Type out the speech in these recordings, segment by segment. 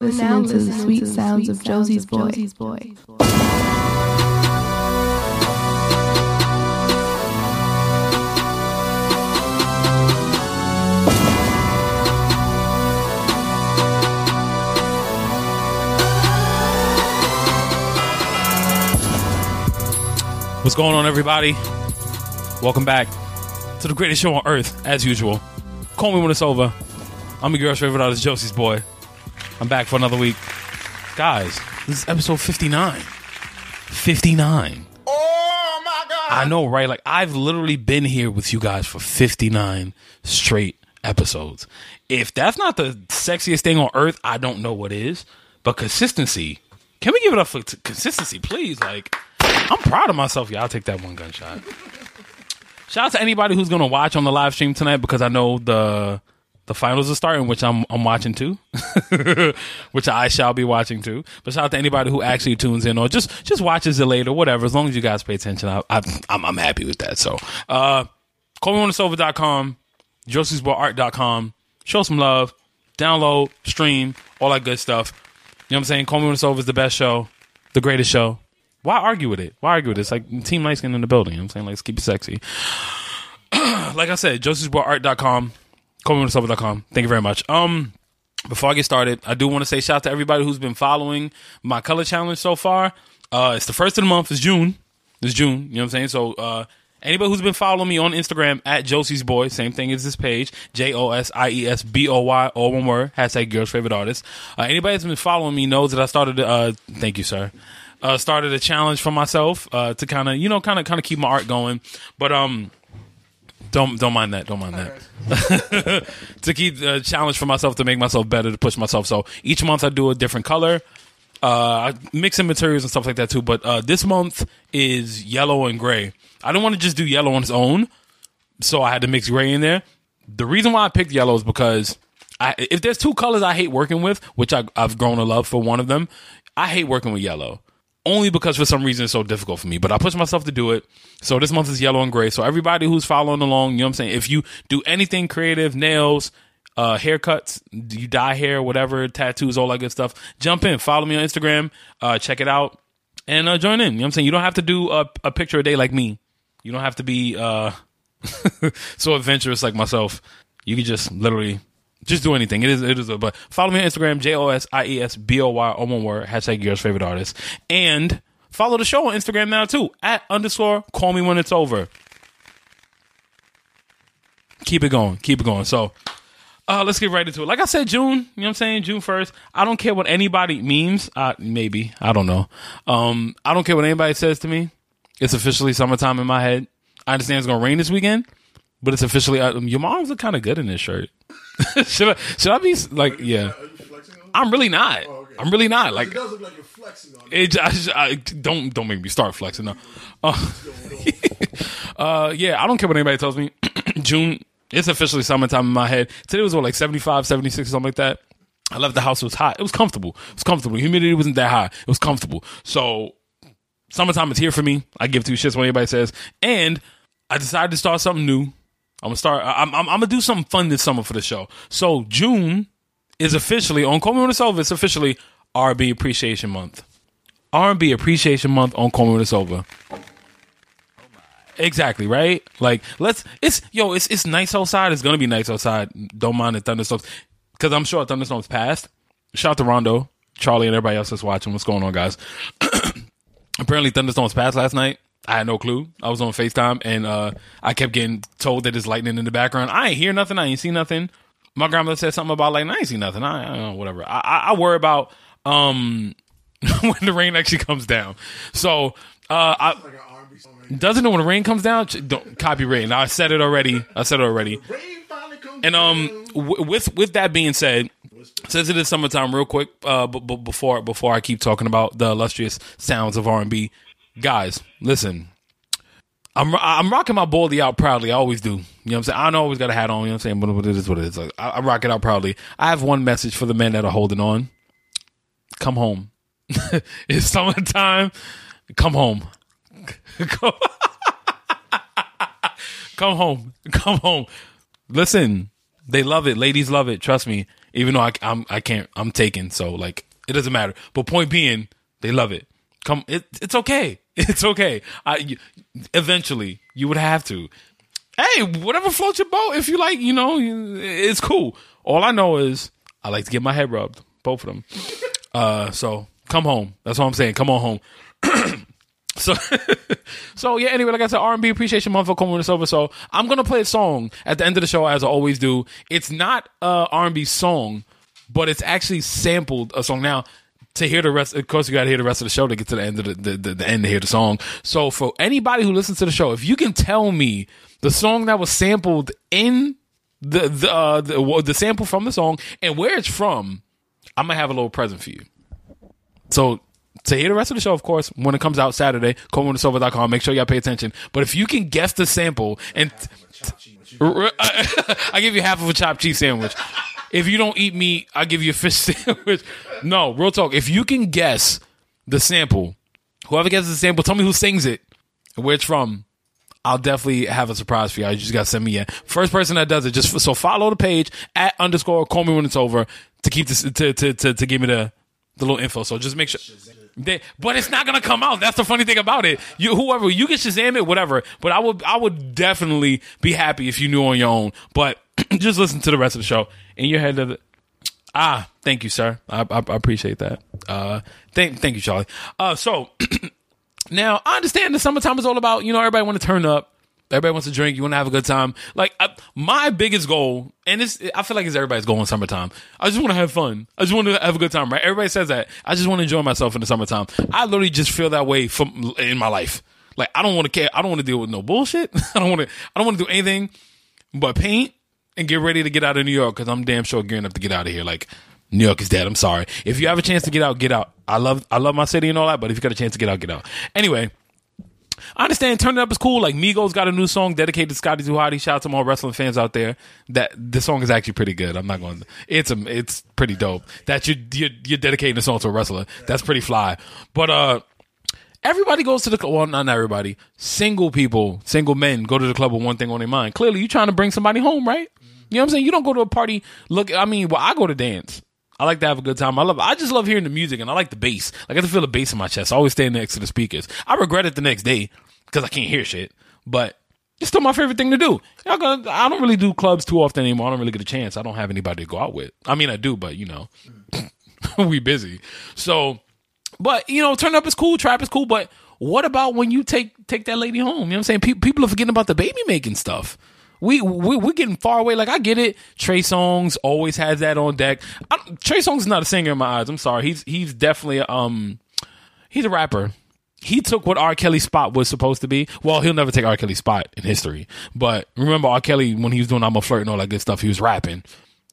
Listening to the sweet sounds of Josie's boy. What's going on, everybody? Welcome back to the greatest show on earth, as usual. Call me when it's over. I'm your girl's favorite artist, Josie's boy. I'm back for another week. Guys, this is episode 59. 59. Oh my god! I know, right? Like, I've literally been here with you guys for 59 straight episodes. If that's not the sexiest thing on earth, I don't know what is. But consistency, can we give it up for t- consistency, please? Like, I'm proud of myself. Yeah, I'll take that one gunshot. Shout out to anybody who's gonna watch on the live stream tonight because I know the the finals are starting, which I'm I'm watching too, which I shall be watching too. But shout out to anybody who actually tunes in or just just watches it later, whatever. As long as you guys pay attention, I, I, I'm I'm happy with that. So, uh, callmewhenitsover.com, josiesboyart.com. Show some love, download, stream, all that good stuff. You know what I'm saying? Call Me When It's Over is the best show, the greatest show. Why argue with it? Why argue with it? It's like Team Light Skin in the building. You know what I'm saying? Like, let's keep it sexy. like I said, josiesboyart.com, callmewhenitsover.com. Thank you very much. Um, before I get started, I do want to say shout out to everybody who's been following my color challenge so far. Uh, it's the first of the month. It's June. It's June. You know what I'm saying? So, uh, anybody who's been following me on Instagram at Josie's Boy, same thing as this page, J O S I E S B O Y, all one word, hashtag girl's favorite artist. Uh, anybody that's been following me knows that I started, uh, thank you, sir. Uh, started a challenge for myself, uh, to kind of, you know, kind of, kind of keep my art going. But, um, don't don't mind that. Don't mind that. to keep a challenge for myself to make myself better, to push myself. So each month I do a different color. Uh, I mix in materials and stuff like that too. But uh, this month is yellow and gray. I don't want to just do yellow on its own, so I had to mix gray in there. The reason why I picked yellow is because I, if there's two colors I hate working with, which I, I've grown to love for one of them, I hate working with yellow only because for some reason it's so difficult for me. But I push myself to do it. So this month is yellow and gray. So everybody who's following along, you know what I'm saying? If you do anything creative, nails, uh, haircuts, you dye hair, whatever, tattoos, all that good stuff, jump in. Follow me on Instagram. Uh, check it out. And uh, join in. You know what I'm saying? You don't have to do a, a picture a day like me. You don't have to be uh, so adventurous like myself. You can just literally just do anything. It is it is a but follow me on Instagram, J O S I E S B O Y, one word, hashtag yours favorite artist. And follow the show on Instagram now too, at underscore call me when it's over. Keep it going, keep it going. So uh, let's get right into it. Like I said, June, you know what I'm saying? June 1st. I don't care what anybody memes. Uh, maybe. I don't know. Um, I don't care what anybody says to me. It's officially summertime in my head. I understand it's going to rain this weekend, but it's officially, uh, your moms look kind of good in this shirt. should I, should I be like, yeah. Are you flexing on? I'm really not. Oh, okay. I'm really not. Like It does look like you're flexing on it. it, I, just- I, don't don't make me start flexing now. Uh, uh, yeah, I don't care what anybody tells me. June, it's officially summertime in my head. Today was what like 75, 76, something like that. I left the house. It was hot. It was comfortable. It was comfortable. Humidity wasn't that high. It was comfortable. So summertime is here for me. I give two shits what anybody says. And I decided to start something new. I'm gonna start. I'm, I'm, I'm gonna do something fun this summer for the show. So June is officially on Call Me When It's Over. It's officially R&B Appreciation Month. R&B Appreciation Month on Call Me When It's Over. Exactly right. Like let's. It's yo. It's it's nice outside. It's gonna be nice outside. Don't mind the thunderstorms because I'm sure thunderstorms passed. Shout out to Rondo, Charlie, and everybody else that's watching. What's going on, guys? Apparently, thunderstorms passed last night. I had no clue. I was on Facetime and uh, I kept getting told that there's lightning in the background. I ain't hear nothing. I ain't see nothing. My grandmother said something about lightning. I ain't see nothing. I, I don't know, whatever. I, I, I worry about um, when the rain actually comes down. So uh, I, Like an R&B song right doesn't know when the rain comes down. Don't copyright. Now I said it already. I said it already. Rain finally comes And um, w- with with that being said, since it is summertime, real quick, uh, b- b- before before I keep talking about the illustrious sounds of R and B, guys, listen. I'm I'm rocking my baldy out proudly. I always do. You know what I'm saying? I don't always got a hat on. You know what I'm saying? But it is what it is. Like, I, I rock it out proudly. I have one message for the men that are holding on. Come home. it's summertime. Come home. Come- Come home. Come home. Listen, they love it. Ladies love it. Trust me. even though I, I'm I can't I'm taken, so like it doesn't matter. But point being, they love it. Come, it, it's okay. It's okay. I eventually you would have to. Hey, whatever floats your boat. If you like, you know, it's cool. All I know is I like to get my head rubbed, both of them. Uh, so come home. That's what I'm saying. Come on home. So, so yeah. Anyway, like I said, R and B appreciation month for coming over. So I'm gonna play a song at the end of the show, as I always do. It's not a R and B song, but it's actually sampled a song. Now, to hear the rest, of course, you got to hear the rest of the show to get to the end of the, the, the, the end to hear the song. So for anybody who listens to the show, if you can tell me the song that was sampled in the the uh, the, the sample from the song and where it's from, I'm gonna have a little present for you. So to hear the rest of the show, of course, when it comes out Saturday, callmewhenitsover.com, make sure y'all pay attention. But if you can guess the sample and I give you half of a chopped cheese sandwich. If you don't eat meat, I give you a fish sandwich. No, real talk. If you can guess the sample, whoever guesses the sample, tell me who sings it and where it's from. I'll definitely have a surprise for you. You just got to send me a first person that does it. Just so follow the page at underscore call me when it's over to keep this to to to, to give me the the little info. So just make sure. They, but it's not gonna come out. That's the funny thing about it. You whoever you can Shazam it, whatever. But I would I would definitely be happy if you knew on your own. But just listen to the rest of the show in your head. Of the, ah, thank you, sir. I, I, I appreciate that. Uh, thank thank you, Charlie. Uh, so now I understand the summertime is all about you know everybody want to turn up. Everybody wants to drink. You want to have a good time. Like I, my biggest goal, and it's I feel like it's everybody's goal in summertime. I just want to have fun. I just want to have a good time. Right? Everybody says that. I just want to enjoy myself in the summertime. I literally just feel that way from in my life. Like I don't want to care. I don't want to deal with no bullshit. I don't want to. I don't want to do anything but paint and get ready to get out of New York because I'm damn sure gearing up to get out of here. Like New York is dead. I'm sorry. If you have a chance to get out, get out. I love I love my city and all that, but if you got a chance to get out, get out. Anyway. I understand turn it up is cool. Like Migos got a new song dedicated to Scotty Hotty. Shout out to all wrestling fans out there. That the song is actually pretty good. I'm not going. to It's a, it's pretty dope. That you you're, you're dedicating a song to a wrestler. That's pretty fly. But uh, everybody goes to the club. Well, not everybody. Single people, single men go to the club with one thing on their mind. Clearly, you're trying to bring somebody home, right? You know what I'm saying? You don't go to a party. Look, I mean, well, I go to dance. I like to have a good time. I love. I just love hearing the music, and I like the bass. I to feel the bass in my chest. I always stay next to the speakers. I regret it the next day because I can't hear shit. But it's still my favorite thing to do. Y'all gonna, I don't really do clubs too often anymore. I don't really get a chance. I don't have anybody to go out with. I mean, I do, but you know, we busy. So, but you know, turn up is cool, trap is cool. But what about when you take take that lady home? You know what I'm saying? People, people are forgetting about the baby making stuff. We, we we're getting far away. Like I get it. Trey Songz always has that on deck. I, Trey Songz is not a singer in my eyes. I'm sorry. He's he's definitely um he's a rapper. He took what R. Kelly's spot was supposed to be. Well, he'll never take R. Kelly's spot in history. But remember R. Kelly when he was doing I'm a flirt and all that good stuff, he was rapping.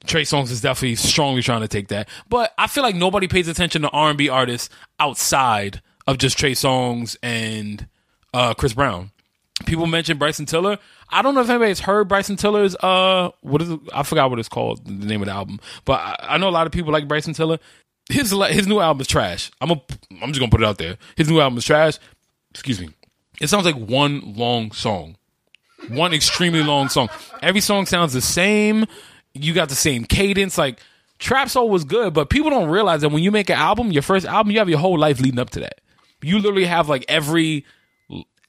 Trey Songz is definitely strongly trying to take that. But I feel like nobody pays attention to R and B artists outside of just Trey Songz and uh, Chris Brown. People mentioned Bryson Tiller. I don't know if anybody's heard Bryson Tiller's uh what is it? I forgot what it's called, the name of the album. But I, I know a lot of people like Bryson Tiller. His his new album is trash. I'm a, I'm just gonna put it out there. His new album is trash. Excuse me. It sounds like one long song, one extremely long song. Every song sounds the same. You got the same cadence. Like Trap Soul was good, but people don't realize that when you make an album, your first album, you have your whole life leading up to that. You literally have like every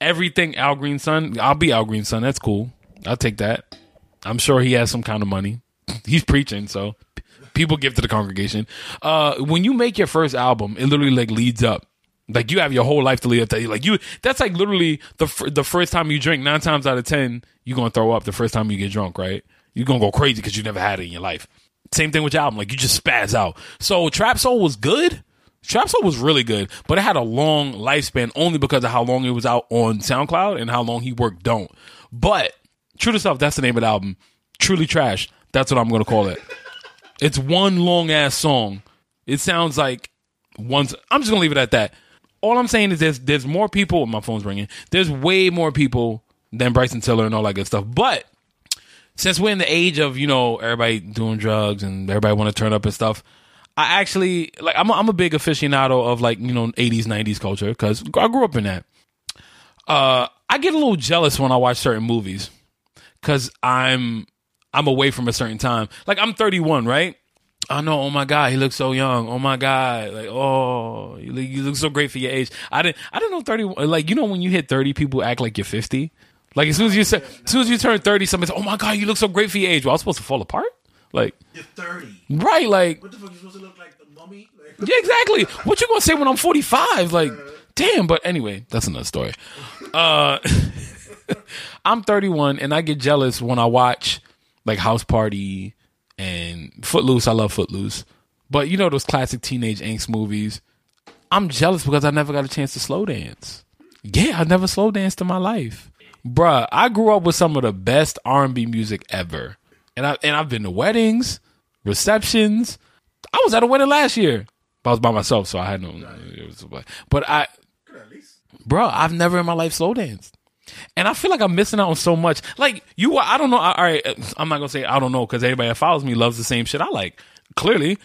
everything Al Green Son. I'll be Al Green Son. That's cool. I'll take that. I'm sure he has some kind of money. He's preaching, so people give to the congregation. Uh, when you make your first album, it literally like leads up. Like you have your whole life to lead up to. Like you, that's like literally the the first time you drink. Nine times out of ten, you're gonna throw up. The first time you get drunk, right? You're gonna go crazy because you never had it in your life. Same thing with your album. Like you just spaz out. So Trap Soul was good. Trap Soul was really good, but it had a long lifespan only because of how long it was out on SoundCloud and how long he worked Don't. But True to Self, that's the name of the album. Truly Trash. That's what I'm going to call it. It's one long ass song. It sounds like one. I'm just going to leave it at that. All I'm saying is there's there's more people. My phone's ringing. There's way more people than Bryson Tiller and all that good stuff. But since we're in the age of you know everybody doing drugs and everybody want to turn up and stuff, I actually like I'm a, I'm a big aficionado of like you know 80s 90s culture because I grew up in that. Uh, I get a little jealous when I watch certain movies because I'm I'm away from a certain time. Like I'm 31, right? I know. Oh my god, he looks so young. Oh my god, like oh, you look, you look so great for your age. I didn't. I didn't know 31. Like you know when you hit thirty, people act like you're fifty. Like as soon as you say, as soon as you turn thirty, somebody says, "Oh my god, you look so great for your age." Well, I was supposed to fall apart. Like You're 30. right, like What the fuck you supposed to look like? The mummy? Like, yeah, exactly. What you gonna say when I'm 45? Like, damn. But anyway, that's another story. Uh, I'm 31, and I get jealous when I watch like House Party and Footloose. I love Footloose, but you know those classic teenage angst movies. I'm jealous because I never got a chance to slow dance. Yeah, I never slow danced in my life, bruh. I grew up with some of the best R&B music ever, and I and I've been to weddings, receptions. I was at a wedding last year. But I was by myself, so I had no. Was, but I, bro, I've never in my life slow danced, and I feel like I'm missing out on so much. Like you, I don't know. All right, I'm not gonna say I don't know because everybody that follows me loves the same shit I like. Clearly,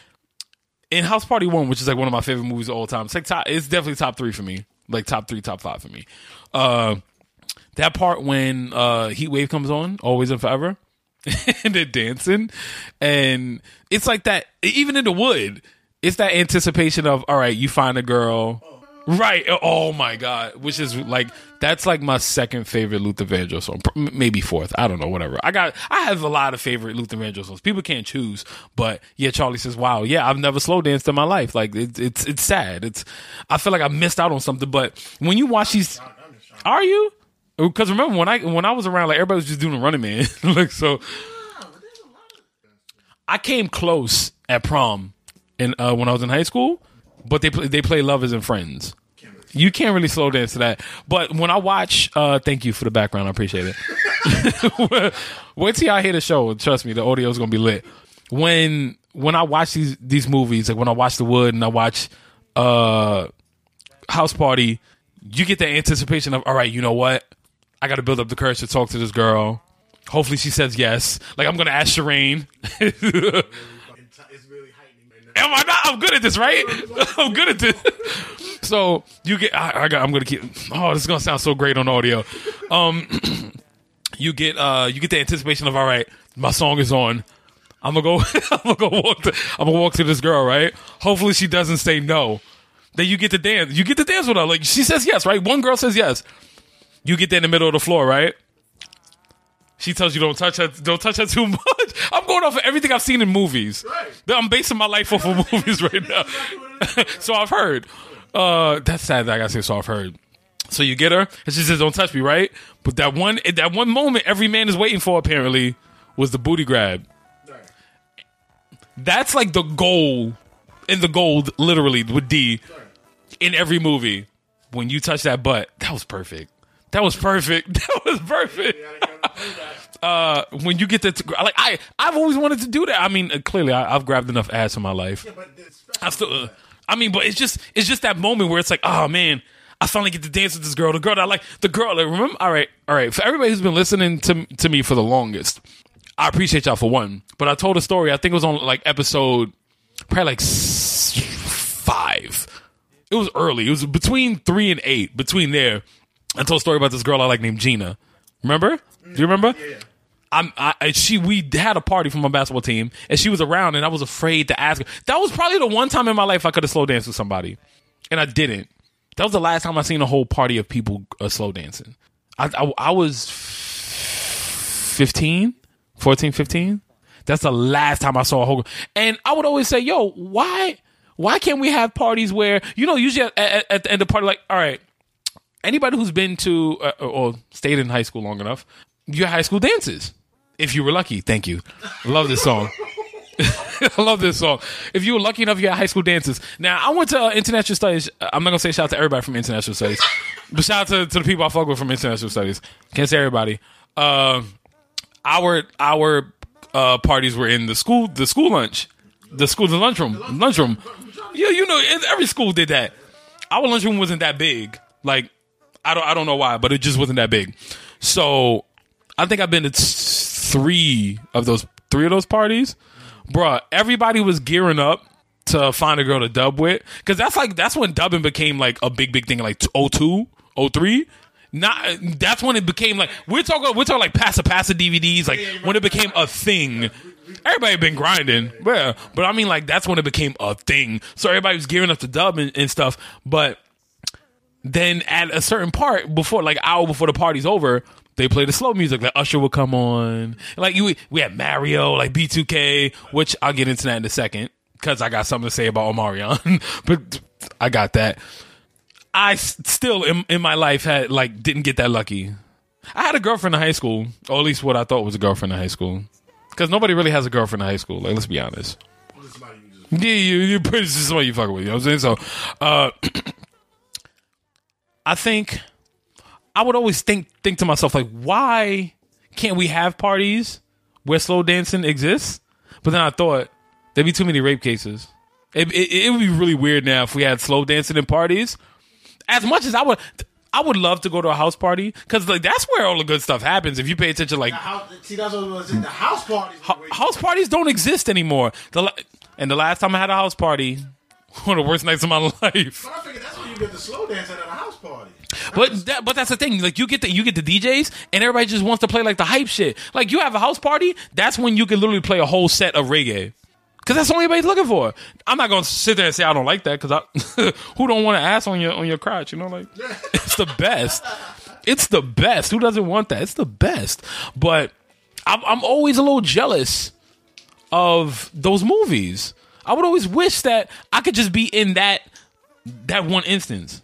in House Party One, which is like one of my favorite movies of all time, it's like top, it's definitely top three for me. Like top three, top five for me. Uh, that part when uh, Heat Wave comes on, always and forever, and they're dancing, and it's like that. Even in the wood, it's that anticipation of all right, you find a girl. Right. Oh my God. Which is like that's like my second favorite Luther Vandross song. Maybe fourth. I don't know. Whatever. I got. I have a lot of favorite Luther Vandross songs. People can't choose, but yeah. Charlie says, "Wow, yeah, I've never slow danced in my life. Like it's it's it's sad. It's I feel like I missed out on something. But when you watch these, are you? Because remember when I when I was around, like everybody was just doing Running Man. like so, I came close at prom, in uh, when I was in high school, but they play, they play Lovers and Friends. You can't really slow dance to that. But when I watch, uh, thank you for the background. I appreciate it. Wait till y'all hear the show. Trust me, the audio is gonna be lit. When when I watch these these movies, like when I watch The Wood and I watch uh, House Party, you get the anticipation of all right, you know what? I got to build up the courage to talk to this girl. Hopefully, she says yes. Like I'm gonna ask Shireen. It's really heightening. Am I not? I'm good at this, right? I'm good at this. So you get. I, I got. I'm gonna keep. Oh, this is gonna sound so great on audio. Um, you get. Uh, you get the anticipation of all right. My song is on. I'm gonna go. I'm gonna go walk. To, I'm gonna walk to this girl, right? Hopefully, she doesn't say no. Then you get to dance. You get to dance with her. Like she says yes, right? One girl says yes. You get there in the middle of the floor, right? She tells you don't touch her, don't touch her too much. I'm going off of everything I've seen in movies. Right. I'm basing my life off of movies right now. so I've heard. Uh, that's sad that I gotta say. So I've heard. So you get her, and she says, "Don't touch me," right? But that one, that one moment, every man is waiting for apparently was the booty grab. Right. That's like the goal in the gold, literally with D, in every movie. When you touch that butt, that was perfect. That was perfect. That was perfect. Yeah, they gotta play that. Uh, when you get to like I, I've always wanted to do that. I mean, uh, clearly, I, I've grabbed enough ass in my life. Yeah, I still, uh, I mean, but it's just, it's just that moment where it's like, oh man, I finally get to dance with this girl, the girl that I like, the girl. Like, remember? All right, all right. For everybody who's been listening to to me for the longest, I appreciate y'all for one. But I told a story. I think it was on like episode, probably like five. It was early. It was between three and eight. Between there, I told a story about this girl I like named Gina. Remember? Do you remember? yeah. I'm, I, she, we had a party for my basketball team, and she was around, and I was afraid to ask her. That was probably the one time in my life I could have slow danced with somebody, and I didn't. That was the last time I seen a whole party of people uh, slow dancing. I, I, I was 15, 14, 15. That's the last time I saw a whole. And I would always say, "Yo, why, why can't we have parties where you know usually at, at, at the end of the party, like, all right, anybody who's been to uh, or stayed in high school long enough, your high school dances. If you were lucky, thank you. Love this song. I love this song. If you were lucky enough, you had high school dances. Now, I went to uh, international studies. I'm not gonna say shout out to everybody from international studies, but shout out to, to the people I fuck with from international studies. Can't say everybody. Uh, our our uh, parties were in the school, the school lunch, the school, the lunchroom, lunchroom. Yeah, you know, every school did that. Our lunchroom wasn't that big. Like, I don't, I don't know why, but it just wasn't that big. So, I think I've been to t- three of those, three of those parties, bruh. Everybody was gearing up to find a girl to dub with, because that's like that's when dubbing became like a big, big thing, like 02, 03. Not that's when it became like we're talking we're talking like passa passa DVDs, like when it became a thing. Everybody been grinding, yeah. But I mean, like that's when it became a thing. So everybody was gearing up to dub and, and stuff. But then at a certain part before, like hour before the party's over, they play the slow music. Like Usher would come on. Like you, we had Mario, like B2K, which I'll get into that in a second because I got something to say about Omarion. but I got that i still in, in my life had like didn't get that lucky. I had a girlfriend in high school, or at least what I thought was a girlfriend in high school. Because nobody really has a girlfriend in high school. Like, let's be honest. Somebody you you, you pretty just what you fucking with. You know what I'm saying? So, uh, I think I would always think think to myself like, why can't we have parties where slow dancing exists? But then I thought there'd be too many rape cases. It, it, it would be really weird now if we had slow dancing in parties. As much as I would, I would love to go to a house party because like that's where all the good stuff happens. If you pay attention, like the house. See, that's what was in the house parties. House parties don't exist anymore. The and the last time I had a house party, one of the worst nights of my life. But I figured that's when you get the slow dance at a house party. But that, but that's the thing. Like you get the you get the DJs, and everybody just wants to play like the hype shit. Like you have a house party, that's when you can literally play a whole set of reggae. Cause that's what everybody's looking for. I'm not gonna sit there and say I don't like that. Cause I, who don't want to ass on your on your crotch? You know, like it's the best. It's the best. Who doesn't want that? It's the best. But I'm, I'm always a little jealous of those movies. I would always wish that I could just be in that that one instance.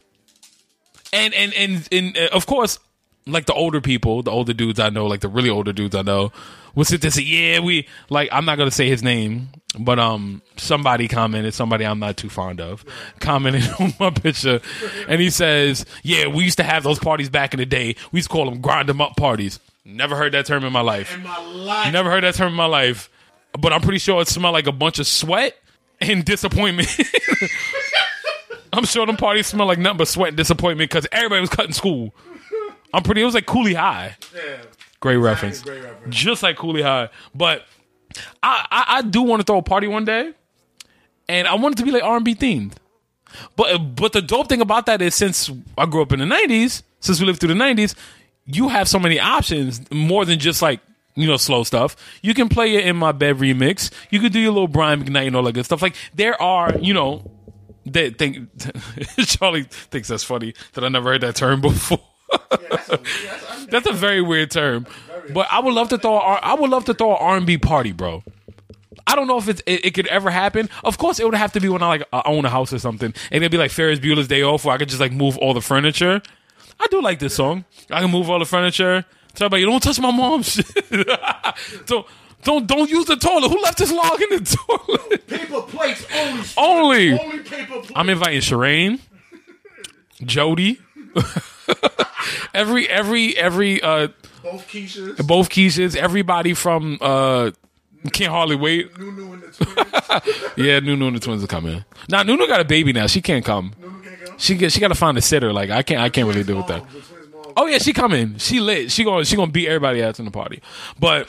And and and and uh, of course, like the older people, the older dudes I know, like the really older dudes I know, will sit there and say, "Yeah, we like." I'm not gonna say his name, but um, somebody commented, somebody I'm not too fond of, commented on my picture, and he says, "Yeah, we used to have those parties back in the day. We used to call them grind them up parties." Never heard that term in my life. In my life. Never heard that term in my life, but I'm pretty sure it smelled like a bunch of sweat and disappointment. I'm sure them parties smell like nothing but sweat and disappointment because everybody was cutting school. I'm pretty. It was like Cooley High. Yeah. Great reference. Great reference. Just like Cooley High. But I, I, I do want to throw a party one day, and I want it to be like R&B themed. But but the dope thing about that is since I grew up in the '90s, since we lived through the '90s, you have so many options more than just like you know slow stuff. You can play it in my bed remix. You could do your little Brian McKnight and all that good stuff. Like there are you know they think Charlie thinks that's funny that I never heard that term before. That's a, very weird term, but I would love to throw. A, I would love to throw an R and B party, bro. I don't know if it, it could ever happen. Of course, it would have to be when I like own a house or something, and it'd be like Ferris Bueller's Day Off, where I could just like move all the furniture. I do like this song. I can move all the furniture. Tell everybody, you don't touch my mom's shit. don't don't don't use the toilet. Who left this log in the toilet? paper plates only. Only. Only paper plates. I'm inviting Shireen, Jody, every every every uh Both Keishas. both Keishas, everybody from uh can't hardly wait. Nunu and the twins. Yeah, Nunu and the twins are coming. Now Nunu got a baby now. She can't come. Nunu can't go. She get she got to find a sitter. Like I can't I can't really deal with that. Mom, the twins' mom. Oh yeah, she coming. She lit. She going she gonna beat everybody else in the party. But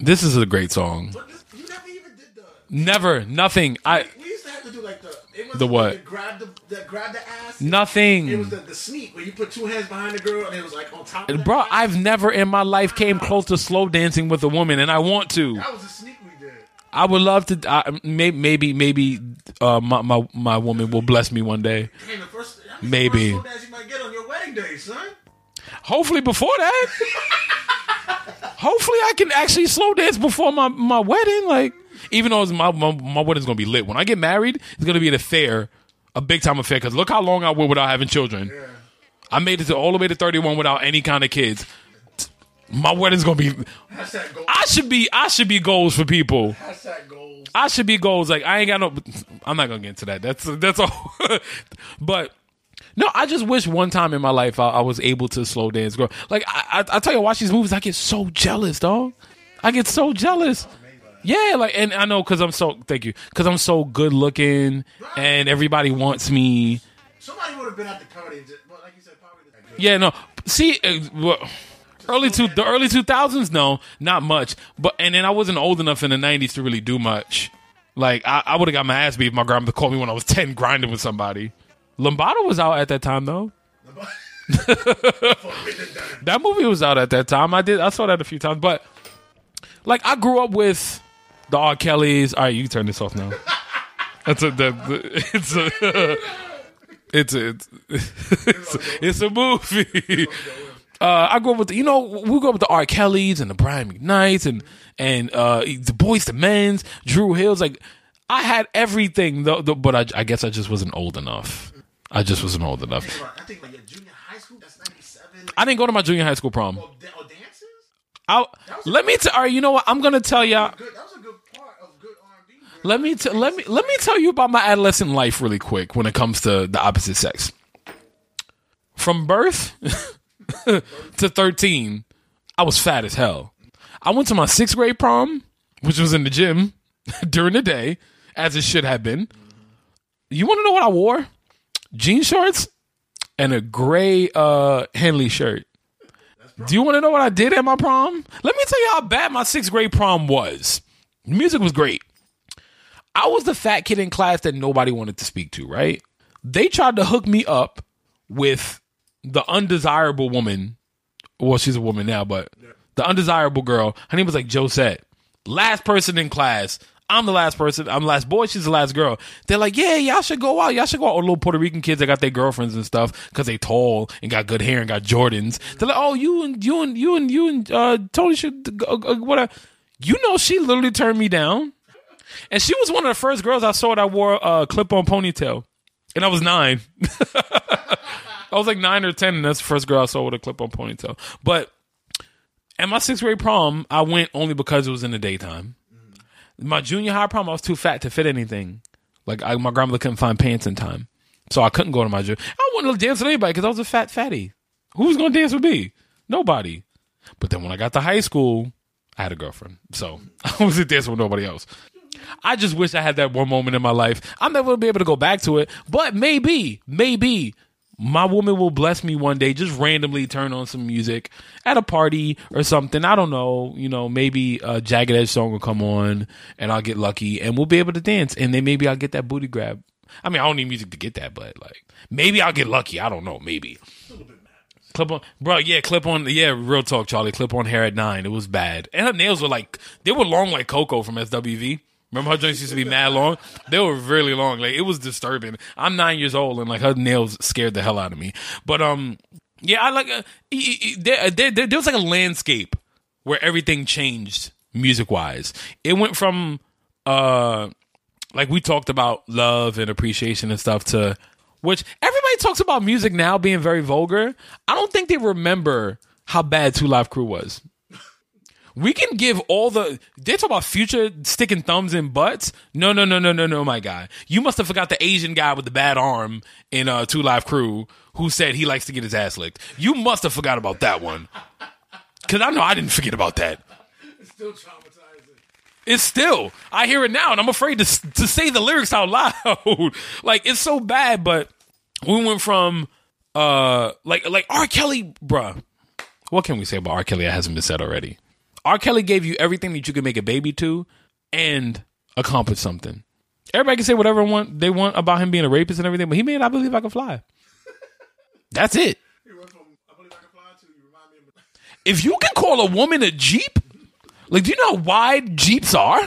this is a great song. But this, you never even did the. Never, nothing. I We used to have to do like the. It was The what? The grab the, the grab the ass. nothing. It was the, the sneak where you put two hands behind the girl and it was like on top. Of the Bro. I've never in my life came close to slow dancing with a woman, and I want to. That was the sneak we did. I would love to. I, may, maybe, maybe uh, my, my my woman will bless me one day. Damn, the first. that's Maybe. The first slow dance you might get on your wedding day, son. Hopefully, before that. Hopefully, I can actually slow dance before my, my wedding. Like, even though it's my, my my wedding's gonna be lit. When I get married, it's gonna be an affair, a big time affair. Because look how long I went without having children. Yeah. I made it to all the way to thirty one without any kind of kids. My wedding's gonna be. Hashtag. I should be. I should be goals for people. Goals. I should be goals. Like I ain't got no. I'm not gonna get into that. That's that's all. but no, I just wish one time in my life I, I was able to slow dance, girl. Like I, I, I tell you, I watch these movies, I get so jealous, dog. I get so jealous. Yeah, like, and I know because I'm so thank you because I'm so good looking and everybody wants me. Somebody would have been at the party, just, well, like you said, probably. The, Yeah, no. See, uh, well, early two the early two thousands, no, not much. But and then I wasn't old enough in the nineties to really do much. Like I, I would have got my ass beat if my grandmother called me when I was ten grinding with somebody. Lombardo was out at that time though. That movie was out at that time. I did I saw that a few times, but like I grew up with the R. Kellys. All right, you can turn this off now. That's a the, the, it's a it's a it's, it's, it's a movie. Uh, I grew up with the, you know we grew up with the R. Kellys and the Brian McKnights and and uh, the Boys the Men's, Dru Hills. Like I had everything, though, though, but I, I guess I just wasn't old enough. I just wasn't old enough. I think like your junior high school, that's 97. I didn't go to my junior high school prom. Oh, da- oh, dances? I, let me tell. Right, you know what? I'm gonna tell y'all. Good. That was a good part of good R&B. Let me t- let me let me tell you about my adolescent life really quick when it comes to the opposite sex. From birth to 13, I was fat as hell. I went to my sixth grade prom, which was in the gym during the day, as it should have been. You want to know what I wore? Jean shorts and a gray uh, Henley shirt. Do you want to know what I did at my prom? Let me tell you how bad my sixth grade prom was. Music was great. I was the fat kid in class that nobody wanted to speak to, right? They tried to hook me up with the undesirable woman. Well, she's a woman now, but the undesirable girl. Her name was like Josette. Last person in class. I'm the last person. I'm the last boy. She's the last girl. They're like, yeah, y'all should go out. Y'all should go out. All little Puerto Rican kids that got their girlfriends and stuff because they tall and got good hair and got Jordans. They're like, oh, you and you and you and you and uh, Tony should uh, whatever. You know, she literally turned me down, and she was one of the first girls I saw that wore a clip-on ponytail, and I was nine. I was like nine or ten, and that's the first girl I saw with a clip-on ponytail. But at my sixth grade prom, I went only because it was in the daytime. My junior high prom, I was too fat to fit anything. Like I, my grandmother couldn't find pants in time, so I couldn't go to my junior. I wouldn't dance with anybody because I was a fat fatty. Who was to dance with me? Nobody. But then when I got to high school, I had a girlfriend, so I wasn't dancing with nobody else. I just wish I had that one moment in my life. I'm never gonna be able to go back to it, but maybe, maybe my woman will bless me one day, just randomly turn on some music at a party or something. I don't know. You know, maybe a Jagged Edge song will come on and I'll get lucky and we'll be able to dance. And then maybe I'll get that booty grab. I mean, I don't need music to get that, but like maybe I'll get lucky. I don't know. Maybe. Clip on, bro. Yeah, clip on. Yeah, real talk, Charlie. Clip on hair at nine. It was bad, and her nails were like they were long like Coco from SWV. Remember her joints used to be mad long? They were really long. Like it was disturbing. I'm nine years old and like her nails scared the hell out of me. But um, yeah, I like uh, there, there, there there was like a landscape where everything changed music wise. It went from uh, like we talked about love and appreciation and stuff to which everybody talks about music now being very vulgar. I don't think they remember how bad Two Live Crew was. We can give all the they talk about future sticking thumbs in butts. No, no, no, no, no, no, my guy. You must have forgot the Asian guy with the bad arm in uh Two Live Crew who said he likes to get his ass licked. You must have forgot about that one. Cause I know I didn't forget about that. It's still traumatizing. It's still I hear it now, and I'm afraid to to say the lyrics out loud. like it's so bad, but we went from uh like like R. Kelly, bruh. What can we say about R. Kelly that hasn't been said already? R. Kelly gave you everything that you could make a baby to, and accomplish something. Everybody can say whatever want they want about him being a rapist and everything, but he made I believe I can fly. That's it. He went from I believe I can fly to you remind me of If you can call a woman a Jeep, like, do you know how wide Jeeps are?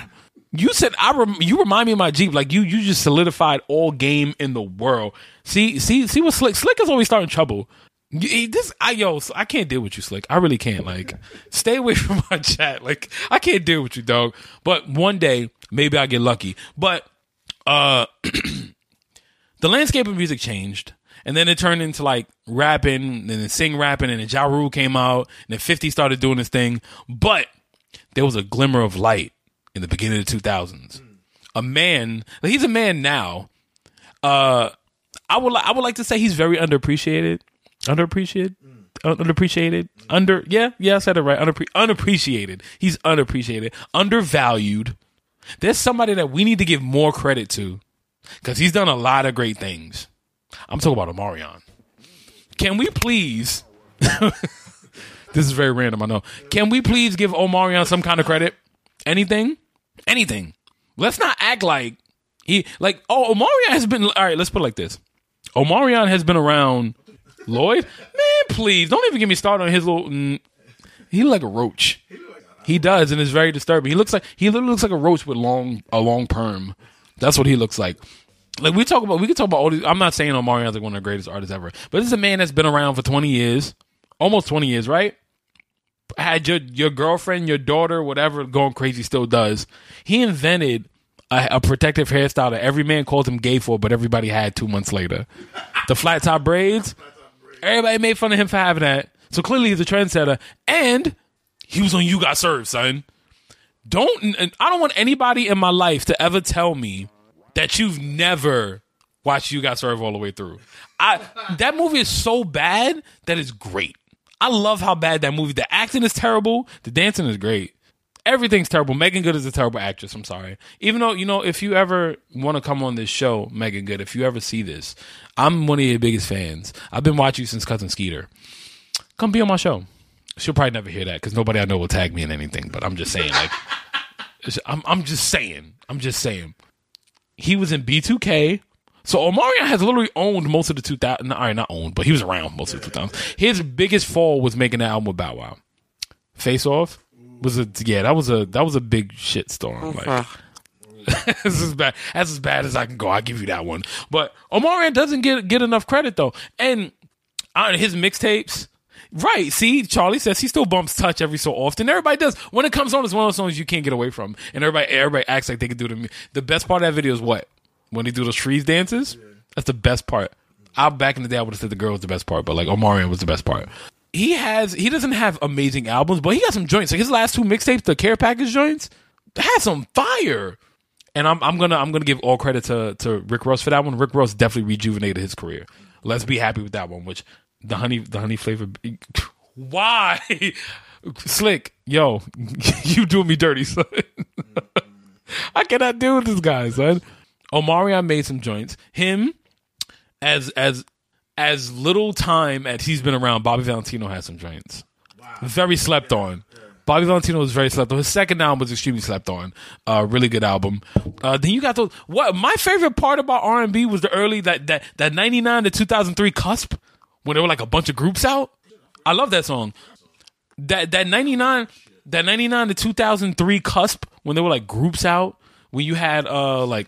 You said I rem- you remind me of my Jeep. Like you, you just solidified all game in the world. See, see, see what Slick Slick is always starting trouble. You- This I yo, I can't deal with you, Slick. I really can't. Like, stay away from my chat. Like, I can't deal with you, dog. But one day, maybe I get lucky. But uh, the landscape of music changed. And then it turned into like rapping, and then sing rapping, and then Ja Rule came out, and then 50 started doing his thing. But there was a glimmer of light in the beginning of the 2000s. A man, he's a man now. Uh, I would I would like to say he's very underappreciated, underappreciated, uh, underappreciated, under yeah yeah I said it right Underpre- unappreciated. He's unappreciated, undervalued. There's somebody that we need to give more credit to because he's done a lot of great things. I'm talking about Omarion. Can we please? this is very random, I know. Can we please give Omarion some kind of credit? Anything? Anything. Let's not act like he like oh Omarion has been all right, let's put it like this. Omarion has been around Lloyd? Man, please, don't even get me started on his little mm, he look like a roach. He does, and it's very disturbing. He looks like he literally looks like a roach with long a long perm. That's what he looks like. Like we talk about, we can talk about all these. I'm not saying Omarion's like one of the greatest artists ever, but this is a man that's been around for 20 years, almost 20 years, right? Had your your girlfriend, your daughter, whatever, going crazy, still does. He invented a, a protective hairstyle that every man called him gay for, but everybody had two months later. The flat top braids. Everybody made fun of him for having that. So clearly he's a trendsetter, and he was on You Got Served, son. Don't I don't want anybody in my life to ever tell me that you've never watched You Got Served all the way through. I that movie is so bad that it's great. I love how bad that movie. The acting is terrible. The dancing is great. Everything's terrible. Meagan Good is a terrible actress. I'm sorry. Even though you know, if you ever want to come on this show, Meagan Good, if you ever see this, I'm one of your biggest fans. I've been watching you since Cousin Skeeter. Come be on my show. She'll probably never hear that because nobody I know will tag me in anything. But I'm just saying, like, I'm, I'm just saying, I'm just saying. He was in B2K. So Omarion has literally owned most of the 2000. All right, not owned, but he was around most of the 2000s. His biggest fall was making that album with Bow Wow. Face Off was a yeah, that was a that was a big shit storm. Like, this is bad. That's as bad as I can go. I give you that one. But Omarion doesn't get get enough credit though, and uh, his mixtapes. Right. See, Charlie says he still bumps touch every so often. Everybody does. When it comes on, it's one of those songs you can't get away from. And everybody everybody acts like they can do the the best part of that video is what? When they do those freeze dances? That's the best part. I back in the day I would have said the girl was the best part, but like Omarion was the best part. He has he doesn't have amazing albums, but he got some joints. Like his last two mixtapes, the care package joints, had some fire. And I'm I'm gonna I'm gonna give all credit to to Rick Ross for that one. Rick Ross definitely rejuvenated his career. Let's be happy with that one. Which the honey the honey flavor. Why, slick? Yo, you doing me dirty, son. I cannot deal with this guy, son. Omarion made some joints. Him, as as as little time as he's been around, Bobby Valentino has some joints. Very slept on. Bobby Valentino was very slept on. His second album was extremely slept on. Uh, really good album. Uh, then you got those. What my favorite part about R and B was the early that that that ninety nine to two thousand three cusp when there were like a bunch of groups out. I love that song. That that ninety nine that ninety nine to two thousand three cusp when there were like groups out when you had uh like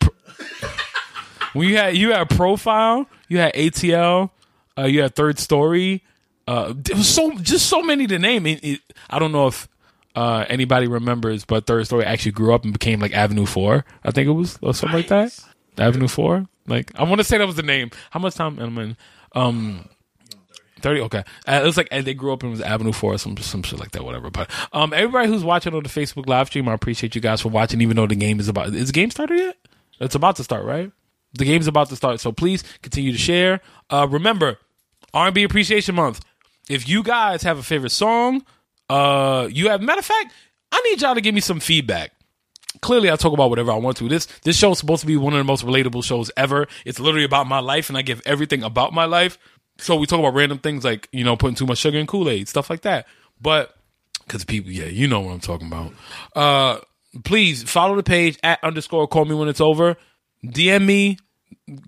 when you had you had Profyle, you had ATL, uh, you had 3rd Storee. Uh, there was so just so many to name. It, it, I don't know if uh, anybody remembers, but 3rd Storee actually grew up and became like Avenue Four. I think it was or something like that. Avenue Four. Like I want to say that was the name. How much time am I in? Um, Thirty. Okay, uh, it was like and they grew up and it was Avenue Four, some some shit like that, whatever. But um, everybody who's watching on the Facebook live stream, I appreciate you guys for watching, even though the game is about. Is the game started yet? It's about to start, right? The game's about to start, so please continue to share. Uh, remember, R&B Appreciation Month. If you guys have a favorite song, uh, you have matter of fact, I need y'all to give me some feedback. Clearly, I talk about whatever I want to. This this show is supposed to be one of the most relatable shows ever. It's literally about my life, and I give everything about my life. So we talk about random things like you know putting too much sugar in Kool Aid, stuff like that. But because people, yeah, you know what I'm talking about. Uh, please follow the page at underscore call me when it's over. DM me,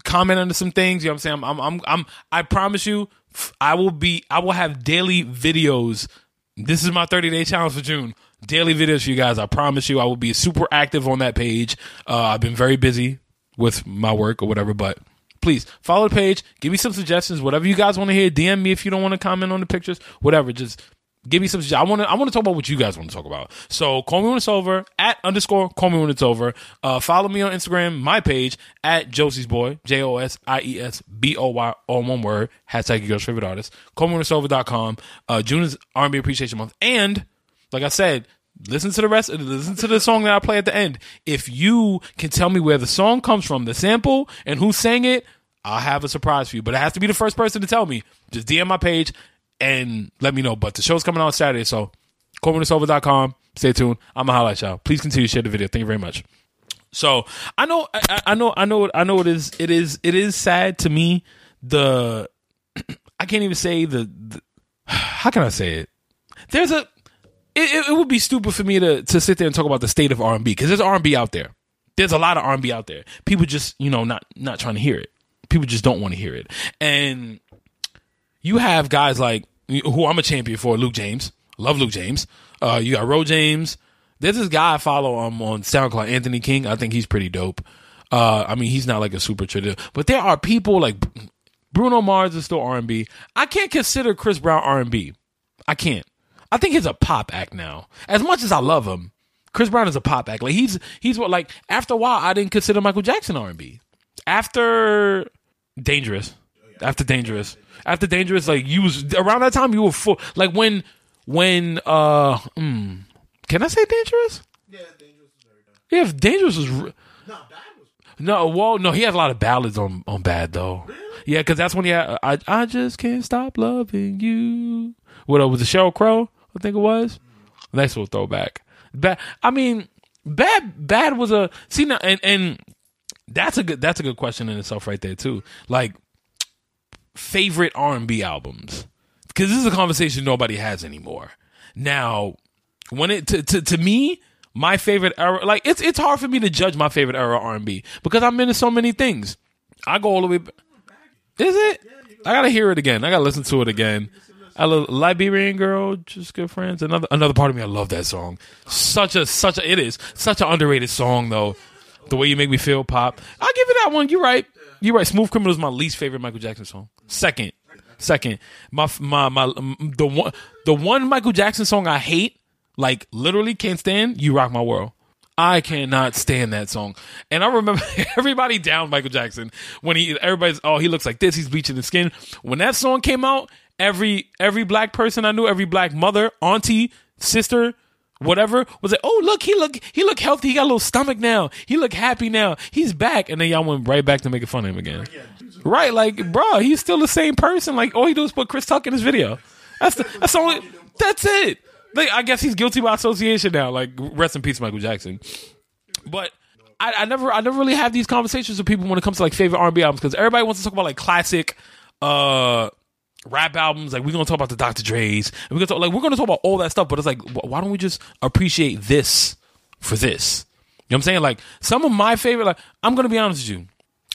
comment under some things. You know what I'm saying? I'm, I'm, I'm, I promise you, I will be, I will have daily videos. This is my 30 day challenge for June. Daily videos for you guys. I promise you, I will be super active on that page. Uh, I've been very busy with my work or whatever, but please follow the page. Give me some suggestions. Whatever you guys want to hear, DM me if you don't want to comment on the pictures. Whatever. Just give me some. I want to. I want to talk about what you guys want to talk about. So call me when it's over at underscore call me when it's over. Uh, follow me on Instagram, my page at Josie's Boy J O S I E S B O Y all one word hashtag your girl's favorite artist. Call me when it's over.com. Uh, June is R&B Appreciation Month, and like I said. Listen to the rest. Listen to the song that I play at the end. If you can tell me where the song comes from, the sample, and who sang it, I'll have a surprise for you. But it has to be the first person to tell me. Just DM my page and let me know. But the show's coming out Saturday, so callwhenitsover.com. Stay tuned. I'm gonna highlight y'all. Please continue to share the video. Thank you very much. So I know, I, I know, I know, I know. It is, it is, it is sad to me. The I can't even say the, the how can I say it? There's a it, it, would be stupid for me to to sit there and talk about the state of R and B because there's R and B out there. There's a lot of R and B out there. People just you know not not trying to hear it. People just don't want to hear it. And you have guys like who I'm a champion for, Luke James. Love Luke James. Uh, you got Ro James. There's this guy I follow um, on SoundCloud, Anthony King. I think he's pretty dope. Uh, I mean, he's not like a super traditional, but there are people like Bruno Mars is still R and B. I can't consider Chris Brown R and B. I can't. I think he's a pop act now. As much as I love him, Chris Brown is a pop act. Like he's he's what like after a while I didn't consider Michael Jackson R and B. After Dangerous, after Dangerous, after Dangerous, like you was around that time you were full. Like when when uh, mm, can I say Dangerous? Yeah, dangerous is very good. Yeah, if Dangerous was. re- No, bad was. no, well, no, he has a lot of ballads on on Bad though. Really? Yeah, because that's when he had I I just can't stop loving you. What uh, was the Sheryl Crow, I think it was. Nice little throwback. Bad. I mean, bad. Bad was a see now, and and that's a good that's a good question in itself right there too. Like favorite R and B albums because this is a conversation nobody has anymore. Now, when it to, to to me, my favorite era, like it's it's hard for me to judge my favorite era R and B because I'm into so many things. I go all the way. Is it? I gotta hear it again. I gotta listen to it again. I love Liberian girl, just good friends. Another another part of me, I love that song. Such a such a it is such an underrated song though. The way you make me feel, pop. I'll give you that one. You're right. You're right. Smooth Criminal is my least favorite Michael Jackson song. Second, second. My my my the one the one Michael Jackson song I hate, like literally can't stand. You rock my world. I cannot stand that song. And I remember everybody down Michael Jackson when he everybody's oh he looks like this, he's bleaching his skin. When that song came out, every every black person I knew, every black mother, auntie, sister, whatever, was like, "Oh, look, he look he look healthy. He got a little stomach now. He look happy now. He's back." And then y'all went right back to making fun of him again. Right, like, bro, he's still the same person. Like, all he do is put Chris Tuck in his video. That's the, that's the only. That's it. Like, I guess he's guilty by association now. Like, rest in peace, Michael Jackson. But I, I never, I never really have these conversations with people when it comes to like favorite R and B albums because everybody wants to talk about like classic, uh, rap albums. Like we're gonna talk about the Dr. Dre's, and we're gonna talk like we're gonna talk about all that stuff. But it's like, wh- why don't we just appreciate this for this? You know what I'm saying? Like some of my favorite. Like I'm gonna be honest with you,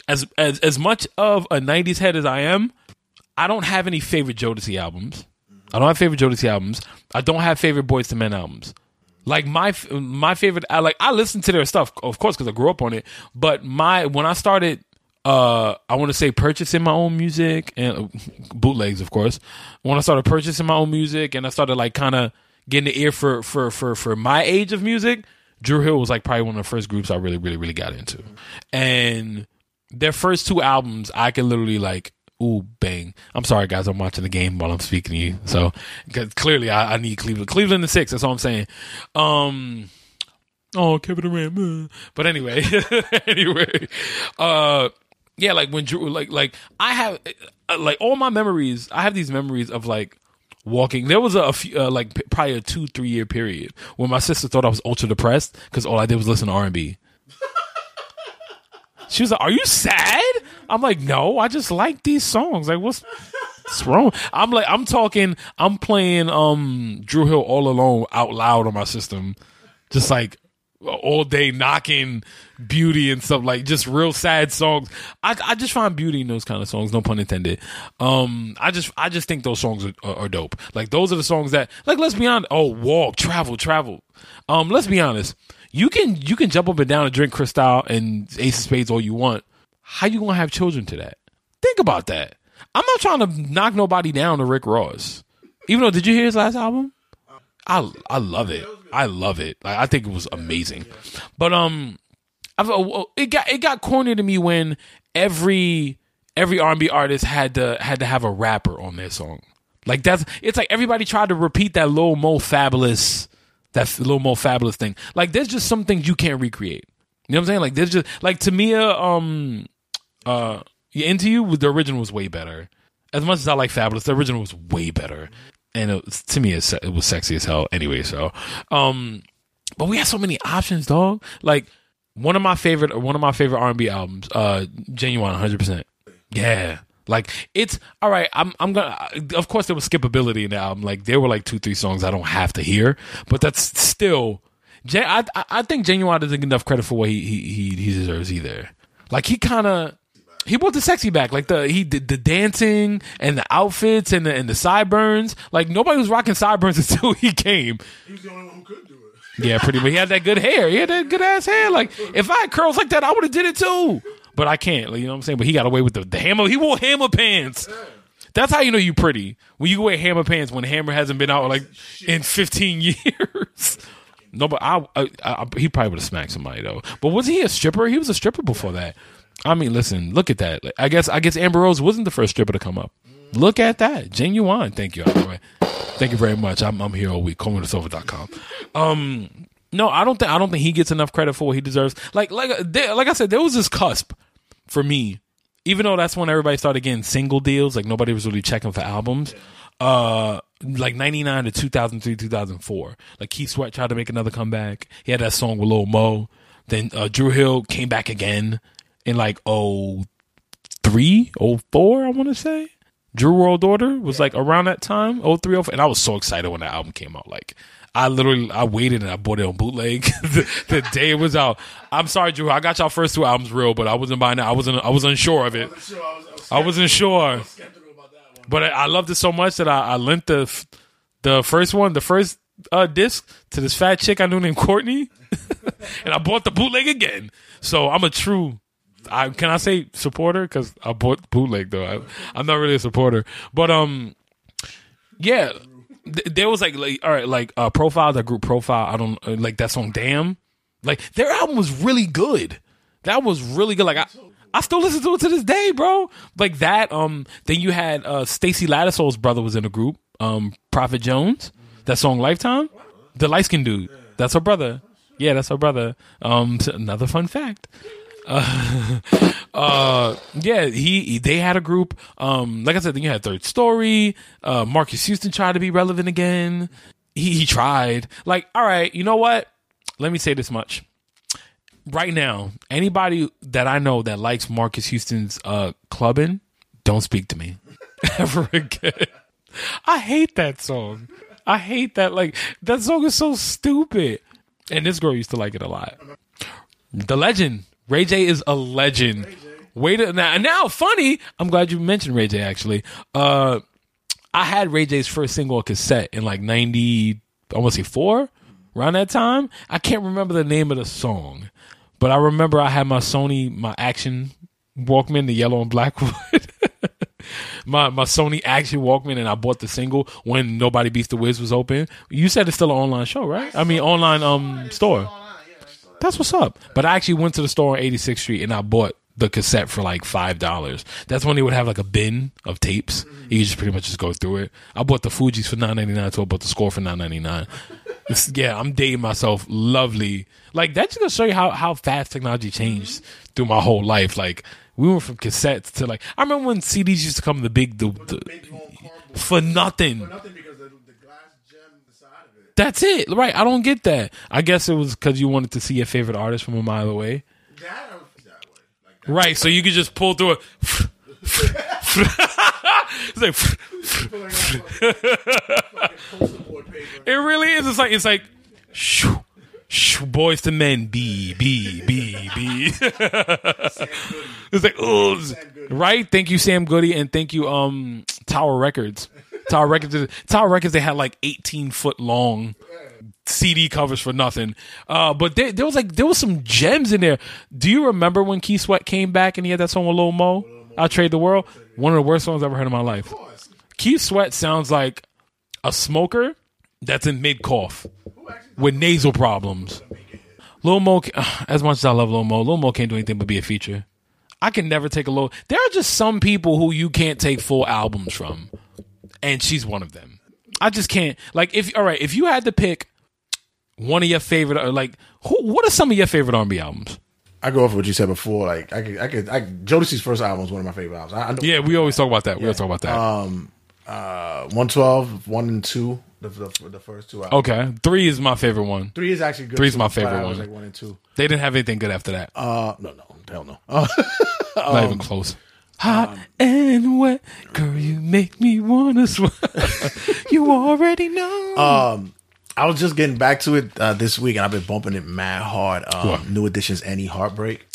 as as as much of a '90s head as I am, I don't have any favorite Jodeci albums. I don't have favorite Jodeci albums. I don't have favorite Boyz II Men albums. Like my my favorite, I like I listen to their stuff, of course, because I grew up on it. But my when I started, uh, I want to say purchasing my own music and uh, bootlegs, of course. When I started purchasing my own music and I started like kind of getting the ear for for for for my age of music, Dru Hill was like probably one of the first groups I really really really got into, and their first two albums I could literally like ooh bang. I'm sorry guys, I'm watching the game while I'm speaking to you. So 'cause clearly I, I need Cleveland. Cleveland the six, that's all I'm saying. Um Oh, Kevin Durant. But anyway, anyway, uh, yeah, like when Dru, like, like I have, uh, like all my memories. I have these memories of like walking. There was a, a few, uh, like p- probably a two, three year period when my sister thought I was ultra depressed because all I did was listen to R and B. She was like, "Are you sad?" I'm like, "No, I just like these songs. Like, what's what's wrong?" I'm like, I'm talking, I'm playing um Dru Hill all alone out loud on my system, just like all day knocking beauty and stuff like just real sad songs. I I just find beauty in those kind of songs. No pun intended. Um, I just I just think those songs are, are, dope. Like those are the songs that like let's be honest. Oh, walk, travel, travel. Um, let's be honest. You can you can jump up and down and drink Cristal and Ace of Spades all you want. How you gonna have children to that? Think about that. I'm not trying to knock nobody down to Rick Ross. Even though, did you hear his last album? I I love it. I love it. Like, I think it was amazing. But um, I've, uh, it got it got corny to me when every every R&B artist had to had to have a rapper on their song. Like that's it's like everybody tried to repeat that Lil Mo Fabolous that little Mo Fabolous thing. Like there's just some things you can't recreate. You know what I'm saying? Like there's just like Tamia um uh into you the original was way better. As much as I like Fabolous, the original was way better. And it to me, it, was sexy as hell anyway. So, um, but we had so many options, dog. Like one of my favorite, one of my favorite R and B albums, uh, Ginuwine, hundred percent. Yeah, like it's all right. I'm, I'm gonna. Of course, there was skippability in the album. Like there were like two, three songs I don't have to hear, but that's still. I, I I think Ginuwine doesn't get enough credit for what he he he, he deserves either. Like he kind of He brought the sexy back, like the he did the dancing and the outfits and the and the sideburns. Like nobody was rocking sideburns until he came. He was the only one who could do it. Yeah, pretty much. He had that good hair. He had that good ass hair. Like if I had curls like that, I would have did it too. But I can't. Like, you know what I'm saying? But he got away with the, the hammer. He wore hammer pants. That's how you know you pretty when you wear hammer pants when hammer hasn't been out like in 15 years. No, but I, I, I he probably would have smacked somebody though. But wasn't he a stripper? He was a stripper before that. I mean, listen, look at that. I guess I guess Amber Rose wasn't the first stripper to come up. Look at that, Ginuwine. Thank you. By thank you very much. I'm I'm here all week. callmewhenitsover.com. Um, no, I don't think I don't think he gets enough credit for what he deserves. Like like there, like I said, there was this cusp for me. Even though that's when everybody started getting single deals, like nobody was really checking for albums. Uh, like ninety nine to two thousand three, two thousand four. Like Keith Sweat tried to make another comeback. He had that song with Lil Mo. Then uh, Dru Hill came back again in like oh three, oh four, I want to say. Dru World Order was like around that time, oh three, oh four, and I was so excited when that album came out. Like I literally I waited and I bought it on bootleg the, the day it was out. I'm sorry, Dru. I got y'all first two albums real, but I wasn't buying it. I wasn't I was unsure of it. I, was, I, was I wasn't sure. skeptical about that one. But I, I loved it so much that I, I lent the the first one, the first uh, disc to this fat chick I knew named Courtney, and I bought the bootleg again. So I'm a true. I can I say supporter because I bought bootleg though. I, I'm not really a supporter, but um, yeah, th- there was like like all right, like uh, Profyle that group Profyle. I don't uh, like that song. Damn, like their album was really good. That was really good. Like I. I still listen to it to this day, bro. Like that. Um. Then you had uh Stacy Lattisaw's brother was in the group. Um. Prophet Jones. That song Lifetime. The light skinned dude. That's her brother. Yeah, that's her brother. Um. another fun fact. Uh, uh, yeah, he, he- they had a group. Um, like I said, then you had 3rd Storee. Uh, Marques Houston tried to be relevant again. He he tried. Like, all right, you know what? Let me say this much. Right now, anybody that I know that likes Marques Houston's uh clubbing, don't speak to me ever again. I hate that song. I hate that. Like that song is so stupid. And this girl used to like it a lot. The legend. Ray J is a legend. Wait a now, now funny. I'm glad you mentioned Ray J actually. Uh I had Ray J's first single on cassette in like 90 I want to say 4 around that time. I can't remember the name of the song, but I remember I had my Sony my Action Walkman, the yellow and black one. my my Sony Action Walkman, and I bought the single when Nobody Beats the Wiz was open. You said it's still an online show, right? I mean, online um store. That's what's up. But I actually went to the store on 86th Street and I bought the cassette for like five dollars. That's when they would have like a bin of tapes. You just pretty much just go through it. I bought the Fugees for nine ninety nine, so I bought the score for nine ninety nine. yeah, I'm dating myself. Lovely. Like that's just gonna show you how how fast technology changed through my whole life. Like we went from cassettes to like I remember when CDs used to come the big the, the Big long cardboard. for nothing. Nothing because the, the glass gem inside of it. That's it, right? I don't get that. I guess it was because you wanted to see your favorite artist from a mile away. That that way. Like that. Right, so you could just pull through it. it's like it really is. It's like it's like shoo, shoo, Boyz II Men. B B B B. it's like oh, right. Thank you, Sam Goody, and thank you, um, Tower Records. Tower Records. Tower Records. They had like eighteen foot long CD covers for nothing. Uh, but there, there was like there was some gems in there. Do you remember when Keith Sweat came back and he had that song with Lil Mo? I'll trade the world. One of the worst songs I've ever heard in my life. Keith Sweat sounds like a smoker that's in mid cough with nasal problems. Lil Mo, as much as I love Lil Mo, Lil Mo can't do anything but be a feature. I can never take a low. There are just some people who you can't take full albums from, and she's one of them. I just can't. Like, if all right, if you had to pick one of your favorite, or like, who, what are some of your favorite R&B albums? I go off what you said before. Like I could, I could, I, Jodeci's first album was one of my favorite albums. I, I Yeah, we always talk about that. We always talk about that. uh, 112, 1 and 2, the, the, the first two albums. okay, three is my favorite one. Three is actually good. Three's too, my favorite one. like 1 and 2. They didn't have anything good after that. Uh, no, no, hell no. Uh, Not even close. Hot and wet, girl, you make me wanna sweat. you already know. Um, I was just getting back to it uh, this week, and I've been bumping it mad hard. Um? New Edition's Any Heartbreak.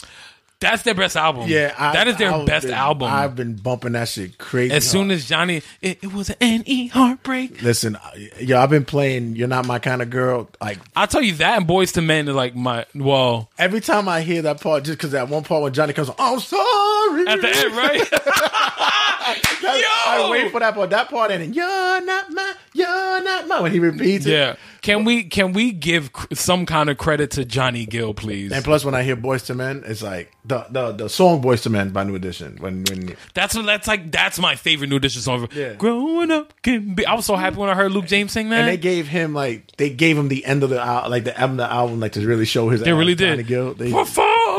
That's their best album. Yeah, I, that is their I've best been- album. I've been bumping that shit crazy. as soon as Johnny, it, it was an NE heartbreak. listen, yo, I've been playing. You're not my kind of girl. Like I'll tell you that and Boyz II Men are like my well every time I hear that part, just because that one part when Johnny comes, on, I'm sorry. at the end, right? I wait for that part. That part, and then you're not my, you're not my. When he repeats it, yeah. Can we can we give some kind of credit to Johnny Gill, please? And plus, when I hear Boys to Men, it's like the the, the song Boys to Men by New Edition. When when That's what that's like. That's my favorite New Edition song. Yeah. Growing up can be. I was so happy when I heard Luke James sing that. and they gave him like they gave him the end of the like the end of the album like to really show his. They really Johnny did. Gill. They, For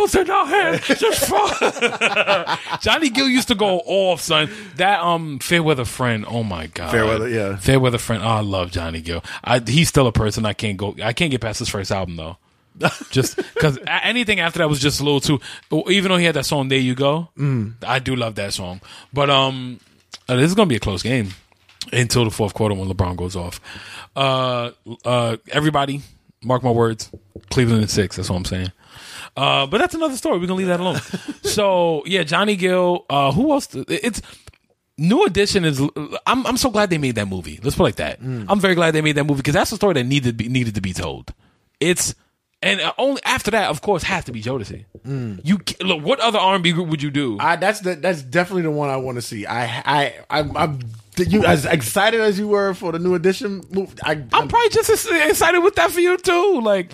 falls in our hands, just fall. Johnny Gill used to go off, son. That um Fairweather friend. Oh my god. Fairweather, yeah. Fairweather friend. Oh, I love Johnny Gill. I, he's still a person I can't go. I can't get past his first album though. just because anything after that was just a little too. Even though he had that song "There You Go," Mm. I do love that song. But um, uh, this is gonna be a close game until the fourth quarter when LeBron goes off. Uh, uh, everybody, mark my words. Cleveland in six. That's what I'm saying. Uh, but that's another story. We're gonna leave that alone. so yeah, Johnny Gill. Uh, who else? It's New Edition is. I'm I'm so glad they made that movie. Let's put it like that. I'm very glad they made that movie because that's the story that needed to be, needed to be told. It's and uh, only after that, of course, has to be Jodeci. You look. What other R&B group would you do? I, that's the that's definitely the one I want to see. I I I'm, I'm you as excited as you were for the New Edition movie. I, I'm probably just as excited with that for you too. Like,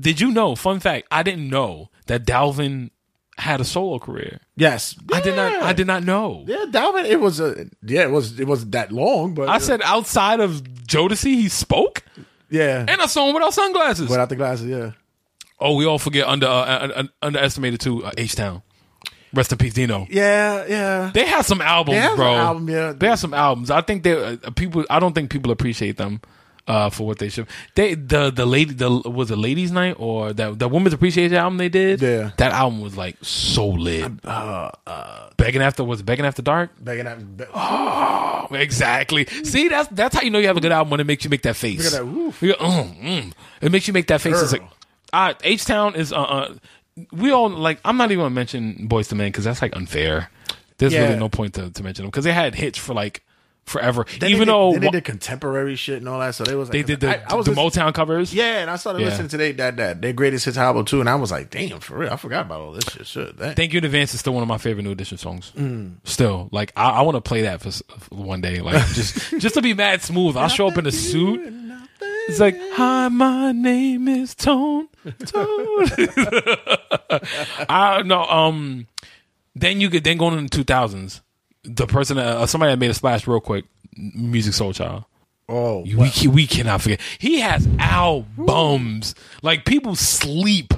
did you know? Fun fact: I didn't know that Dalvin had a solo career. yes, I did not. I did not know. Yeah, Dalvin. It was a yeah. It was it wasn't that long, but I said outside of Jodeci, he spoke, yeah. and I saw him without sunglasses. Without the glasses, yeah. oh, we all forget under uh, uh, uh, underestimated too. Uh, H Town, rest in peace, Dino. Yeah, yeah. They have some albums, They have bro. album, yeah. They have some albums. I think they uh, people. I don't think people appreciate them uh, for what they should. They the the lady the was it Ladies Night or that the Women's Appreciation album they did. Yeah. that album was like so lit. Uh, uh, Begging after was it Begging after dark. begging after. Be- Oh, exactly. See, that's that's how you know you have a good album when it makes you make that face. Look at that. Go, mm, mm. It makes you make that face. It's like, uh, H Town is. Uh, uh, we all like. I'm not even gonna mention Boyz II Men because that's like unfair. There's Yeah. really no point to, to mention them because they had hits for like forever. Then even did, though they did contemporary shit and all that, so they was like, they did the, I, I was the listening- Motown covers. Yeah, and I started Yeah. listening to they, that that their greatest hits album too, and I was like, damn, for real, I forgot about all this shit. shit. Thank You in Advance is still one of my favorite New Edition songs. Mm. Still, like I, I want to play that for, for one day, like just just to be mad smooth. I'll show up in a suit. It's like, hi, my name is Tone. Tone. I no. Um, then you could then going into the two thousands. The person, that, uh, somebody that made a splash real quick, Musiq Soulchild. oh, We we cannot forget. He has albums. Like people sleep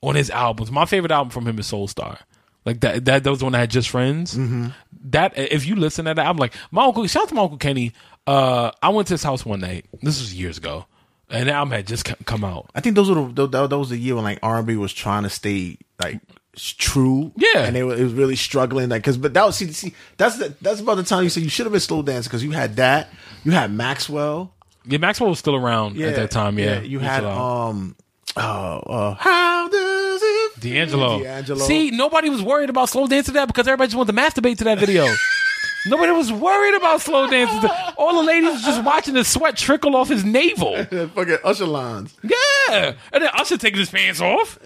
on his albums. My favorite album from him is Soulstar. Like that that that was one that had just friends. Mm-hmm. That if you listen to that, I'm like my uncle. Shout out to my uncle Kenny. Uh, I went to his house one night. This was years ago, and the album had just come out. I think those were the, that, that was the year when like R and B was trying to stay like true. Yeah. and they were, it was really struggling. Like, cause but that was see, see that's the, that's about the time you said you should have been slow dancing because you had that, you had Maxwell. Yeah, Maxwell was still around at that time. Yeah, you He was had um, oh, uh, how does it? D'Angelo. D'Angelo. See, nobody was worried about slow dancing that because everybody just wanted to masturbate to that video. nobody was worried about slow dancing. All the ladies was just watching the sweat trickle off his navel. fucking Usher lines. Yeah, and then Usher taking his pants off.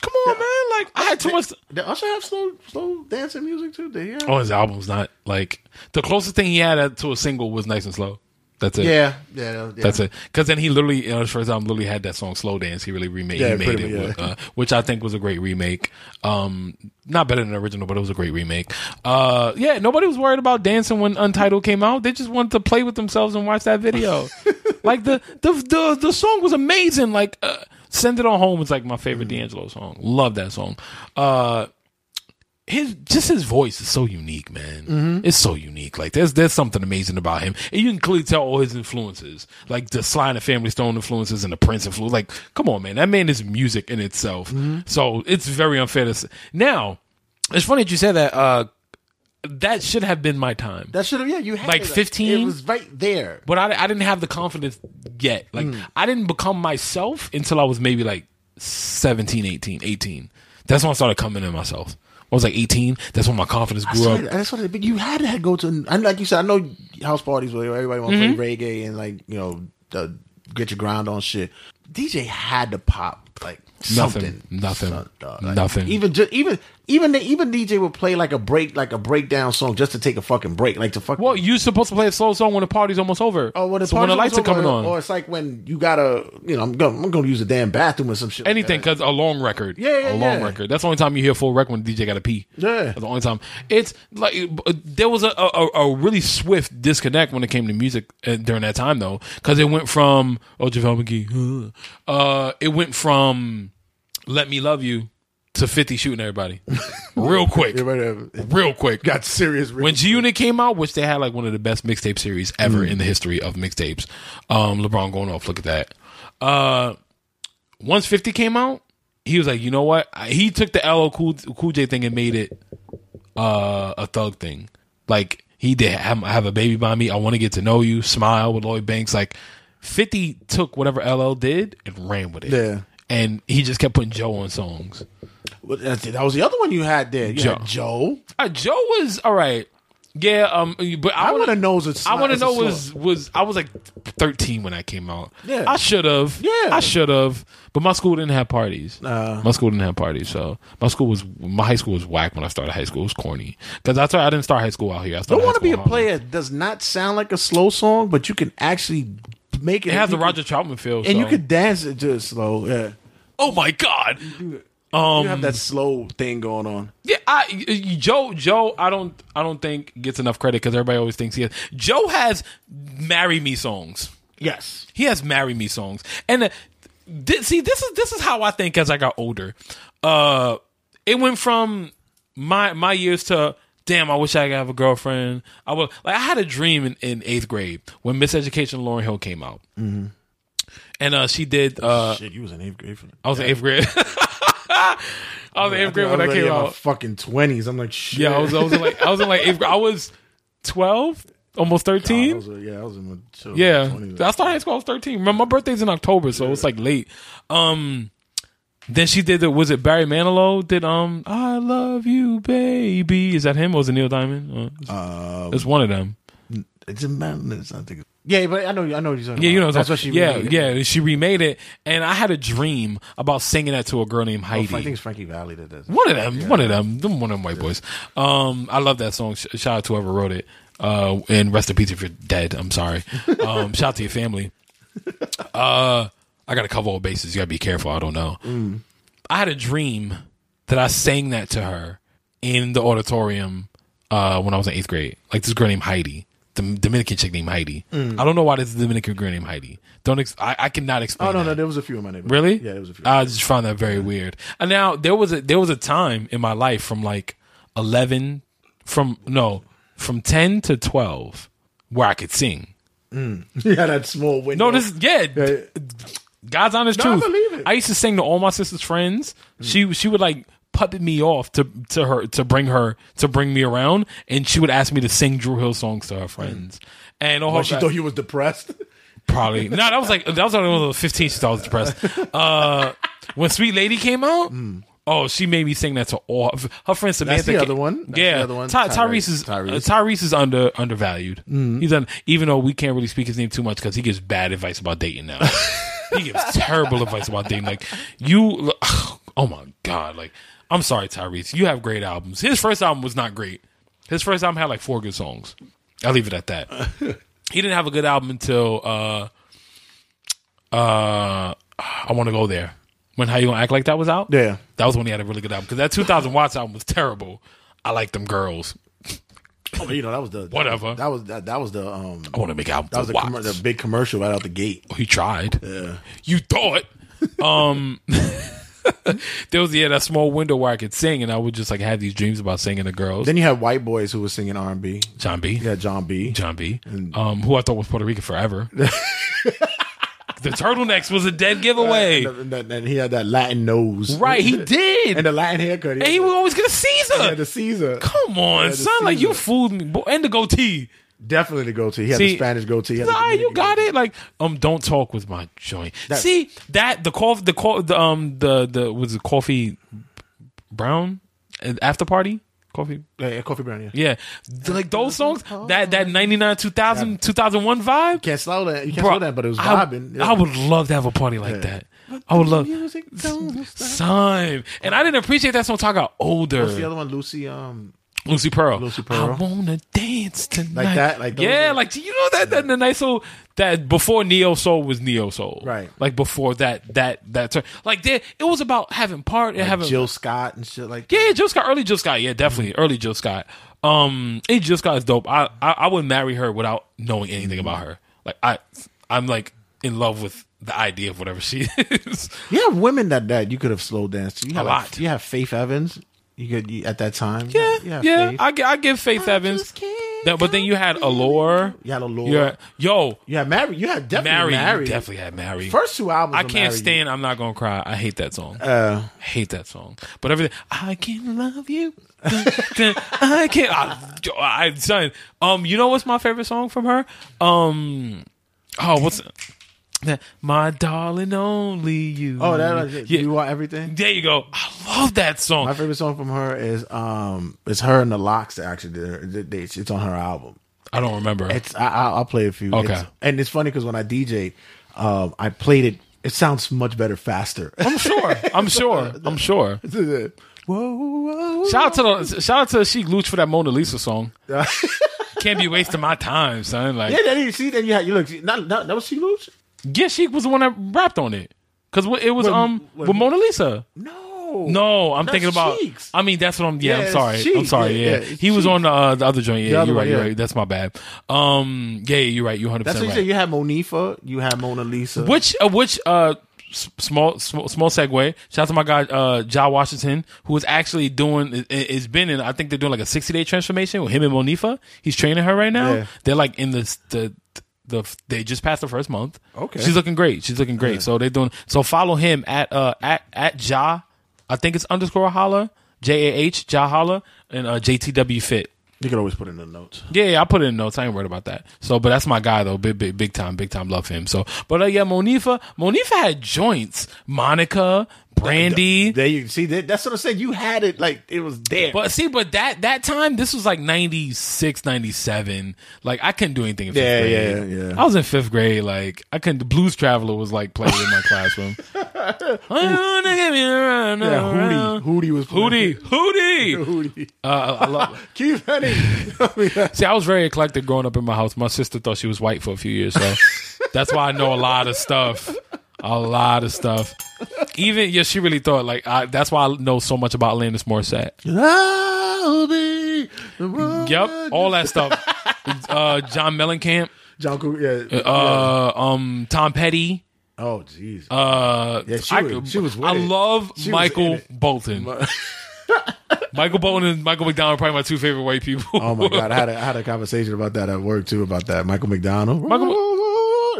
Come on, man! Like I had too much. Did Usher have slow slow dancing music too? Did he have? Oh, his album's not like the closest thing he had to a single was "Nice and Slow." That's it. Yeah, yeah, yeah. That's it. Because then he literally, you know, his first album literally had that song "Slow Dance." He really remade, Yeah, he made pretty it, yeah. uh, which I think was a great remake. Um, not better than the original, but it was a great remake. Uh, yeah, nobody was worried about dancing when Untitled came out. They just wanted to play with themselves and watch that video. like the, the the the song was amazing. Like uh, "Send It On Home" is like my favorite Mm-hmm. D'Angelo song. Love that song. Uh, his just his voice is so unique, man. Mm-hmm. It's so unique. Like there's there's something amazing about him, and you can clearly tell all his influences, like the Sly and the Family Stone influences and the Prince influence. Like, come on, man, that man is music in itself. Mm-hmm. So it's very unfair to say. Now, it's funny that you said that. Uh, that should have been my time. That should have yeah. You had Like 15? It was right there. but I, I didn't have the confidence yet. Like Mm. I didn't become myself until I was maybe like 17, 18, 18 That's when I started coming in myself. I was like 18. That's when my confidence grew That's up. that's what it, but you had to go to, and like you said, I know house parties where everybody want to Mm-hmm. play reggae and like you know the, get your ground on shit. DJ had to pop like something, Nothing. Nothing. Some- like, Nothing. Even just even even the, even DJ would play like a break like a breakdown song just to take a fucking break, like to fuck. Well, you're supposed to play a slow song when the party's almost over. Oh, when the, so when the lights are coming on. or it's like when you gotta, you know, I'm gonna, I'm to use a damn bathroom or some shit. Anything, because a long record. Yeah, yeah, A long yeah. record. That's the only time you hear full record when the DJ got to pee. Yeah. That's the only time. It's like, uh, there was a, a, a really swift disconnect when it came to music uh, during that time, though, because it went from, oh, JaVale McGee, uh, it went from Let Me Love You to 50 shooting everybody. Real quick. Real quick. got serious. when G Unit came out, which they had like one of the best mixtape series ever in the history of mixtapes. Um, LeBron going off. Look at that. Uh, once Fifty came out, he was like, you know what? I- He took the LL Cool, cool J thing and made it uh, a thug thing. Like he did have, have a baby by me. I want to get to know you. Smile with Lloyd Banks. Like Fifty took whatever LL did and ran with it. Yeah. And he just kept putting Joe on songs. Well, that's it. that was the other one you had there. You Joe. had Joe. Uh, Joe was all right. Yeah, um, but I, I wanna- know I want to know was was I was like 13 when I came out. Yeah. I should have. Yeah. I should have. But my school didn't have parties. Uh. my school didn't have parties, so my school was my high school was whack when I started high school. It was corny because I started, I didn't start high school out here. I Don't want to be a school in Harlem. player does not sound like a slow song, but you can actually make it. It has the Roger Troutman feel, and you so- could dance it to slow. Yeah, Oh my god. You have that slow thing going on. Yeah, I Joe Joe I don't I don't think gets enough credit because everybody always thinks he has. Joe has "Marry Me" songs. Yes, He has "Marry Me" songs, and uh, see, this is this is how I think as I got older. Uh, it went from my my years to damn. I wish I could have a girlfriend. I was like I had a dream in, in eighth grade when Miss Education Lauryn Hill came out, mm-hmm. and uh, she did. Uh, shit, you was in eighth grade. For I was in eighth grade. I was in eighth grade when I came out. Fucking twenties. I'm like, shit. Yeah, I was I was in like I was in like eighth grade. I was twelve, almost I thirteen. was, uh, yeah, I was in my Yeah, 20s. I started high school. I was thirteen. Remember, my birthday's in October, so it's like late. Um, then she did the. Was it Barry Manilow? Did um, I love you, baby? Is that him or was it Neil Diamond? Uh, it's one of them. it's a man. It's, I think. Yeah, but I know. I know what you're talking Yeah, you know, about. that's what she. Yeah, remade. yeah, she remade it, and I had a dream about singing that to a girl named Oh, Heidi. I think it's Frankie Valli that does. One of them, one of them, them one of them white boys. Um, I love that song. Shout out to whoever wrote it. Uh, and rest in peace if you're dead. I'm sorry. Um, shout out to your family. Uh, I got to cover all bases. You got to be careful. I don't know. I had a dream that I sang that to her in the auditorium uh, when I was in eighth grade. Like this girl named Heidi, Dominican chick named Heidi. Mm. I don't know why this Dominican girl named Heidi. Don't ex- I, I cannot explain. Oh no, that. no, there was a few in my neighborhood. Really? Yeah, there was a few. I just found that very weird. And now there was a there was a time in my life from like eleven from no from ten to twelve where I could sing. Mm. yeah, that small window. No, this yeah. Yeah. God's honest No, I truth. believe it. I used to sing to all my sister's friends. Mm. She she would like puppet me off to to her to bring her to bring me around, and she would ask me to sing Dru Hill songs to her friends. And all her she thought you was depressed. Probably. No, that was like that was only when I was fifteen. She thought I was depressed. Uh, when Sweet Lady came out, mm. oh, she made me sing that to all her friends. Samantha, the other one. That's yeah, the other one. Ty- Tyrese. Tyrese is Tyrese. Tyrese. Tyrese is under undervalued. Mm. He's done even though we can't really speak his name too much because he gives bad advice about dating now. he gives terrible advice about dating. Like you, oh my god, like I'm sorry, Tyrese. You have great albums. His first album was not great. His first album had like four good songs. I'll leave it at that. he didn't have a good album until uh uh I want to go there. When How You Gonna Act Like That was out? Yeah. That was when he had a really good album. Because that 2000 Watts album was terrible. I like them girls. Oh, but you know that was the Whatever. That was that, that was the um. I want to make albums That was the, commer- the big commercial right out the gate. Oh, he tried. You thought. Um, there was yeah that small window where I could sing, and I would just like have these dreams about singing to girls. Then you had white boys who were singing R and B. Jon B. Had Jon B. Jon B. Um, who I thought was Puerto Rican forever. the turtlenecks was a dead giveaway. And, and- and he had that Latin nose. right, he did. And the Latin haircut. and he would always get a Caesar. had the Caesar. Come on, son. Like you fooled me. Boy, And the goatee. Definitely the goatee. He had See, the Spanish goatee. He had the you got goatee. it. Like, um, don't talk with my joint. That- See that the coffee, the co- the um, the the was it coffee, Brown, After Party, Coffee. Yeah, yeah, Coffee Brown. Yeah. Yeah, like those songs, that that 99, 2000, 2001 vibe. Can't slow that. You can't Bro, slow that, but it was I, vibing. I would love to have a party like that. I would love, Music don't stop. son. And I didn't appreciate that song. Talk about older. What's the other one? Lucy. Um. Lucy Pearl. Lucy Pearl. I wanna dance tonight. Like that? Like those yeah, like you know that that the nice soul that before neo soul was neo soul, Right. Like before that that that turn, like there it was about having part and Like having Jill Scott and shit like. yeah, Jill Scott, early Jill Scott, yeah, definitely early Jill Scott. Um, hey, Jill Scott is dope. I, I I would marry her without knowing anything about her. Like I I'm like in love with the idea of whatever she is. You have women that that you could have slow danced to. You A have lot. you have Faith Evans. You could you, at that time. Yeah, you yeah. Faith. I, gi- I give Faith Evans. just can't That, but then you had Allure. You had Allure. Yeah, yo, You had Mary. You had definitely Mary, Mary. you definitely had Mary. First two albums. I of can't Mary, stand. I'm not gonna cry. I hate that song. Uh, hate that song. But everything. I can love you. I can't. I, I son. Um, you know what's my favorite song from her? Um, oh, what's that? My darling, only you. oh, that yeah. you want everything. There you go. I love that song. My favorite song from her is um, it's her and the Locks that actually did. They- It's on her album. I don't remember. It's I, I'll I'll play a few. Okay. It's- and it's funny because when I DJ, um, I played it. It sounds much better faster. I'm sure. I'm sure. I'm sure. whoa, whoa, Shout out to the shout out to Sheek Louch for that Mona Lisa song. Can't be wasting my time, son. Like, yeah, then you see, then you had you look. Not, not that was she Luch? Yeah, Sheek was the one that rapped on it because it was um when- with Mona Lisa. No, No, I'm That's thinking about. Cheeks. I mean, that's what I'm. Yeah, Yeah, I'm it's sorry. I'm Cheeks. sorry. Yeah, Yeah, yeah, it's he was Cheeks. on the, uh, the other joint. Yeah, other you're right. one, You're yeah. right. That's my bad. Um, yeah, you're right. You're 100 That's what percent you right. said. You had Monifah. You had Mona Lisa. Which uh, which uh s- small small, small segue. Shout out to my guy uh Ja Washington, who is actually doing i- i- is been in. I think they're doing like a 60 day transformation with him and Monifah. He's training her right now. Yeah. They're like in the the. The, they just passed the first month. Okay. she's looking great. She's looking great. So they're doing. So follow him at uh at at Ja. I think it's underscore holla J A H Ja holla and uh JTW fit. You could always put it in the notes. Yeah, yeah, I put it in notes. I ain't worried about that. So, but that's my guy though. Big, big, big time, big time. Love him. So, but uh, yeah, Monifah, Monifah had joints. Monica, Brandy. There you see that. That's what I said. You had it like it was there. But see, but that that time, this was like 96, 97. Like I couldn't do anything in fifth Yeah, grade. yeah, yeah. I was in fifth grade. Like I couldn't. The Blues Traveler was like playing in my classroom. I wanna give you a yeah. Hootie, Hootie was Hootie. Hootie. Hootie. Uh, I love. Keep running. See, I was very eclectic growing up in my house. My sister thought she was white for a few years, so that's why I know a lot of stuff. A lot of stuff. Even yeah, she really thought like I, that's why I know so much about Alanis Morissette. I'll be the one Yep, all that stuff. Uh, John Mellencamp, John Cougar, yeah. yeah. uh, um, Tom Petty. Oh, jeez. Uh, Yeah, she I, was- she was I love She Michael. Bolton. Michael Bolton and Michael McDonald are probably my two favorite white people. oh my god, I had a, I had a conversation about that at work too. About that, Michael McDonald. Michael-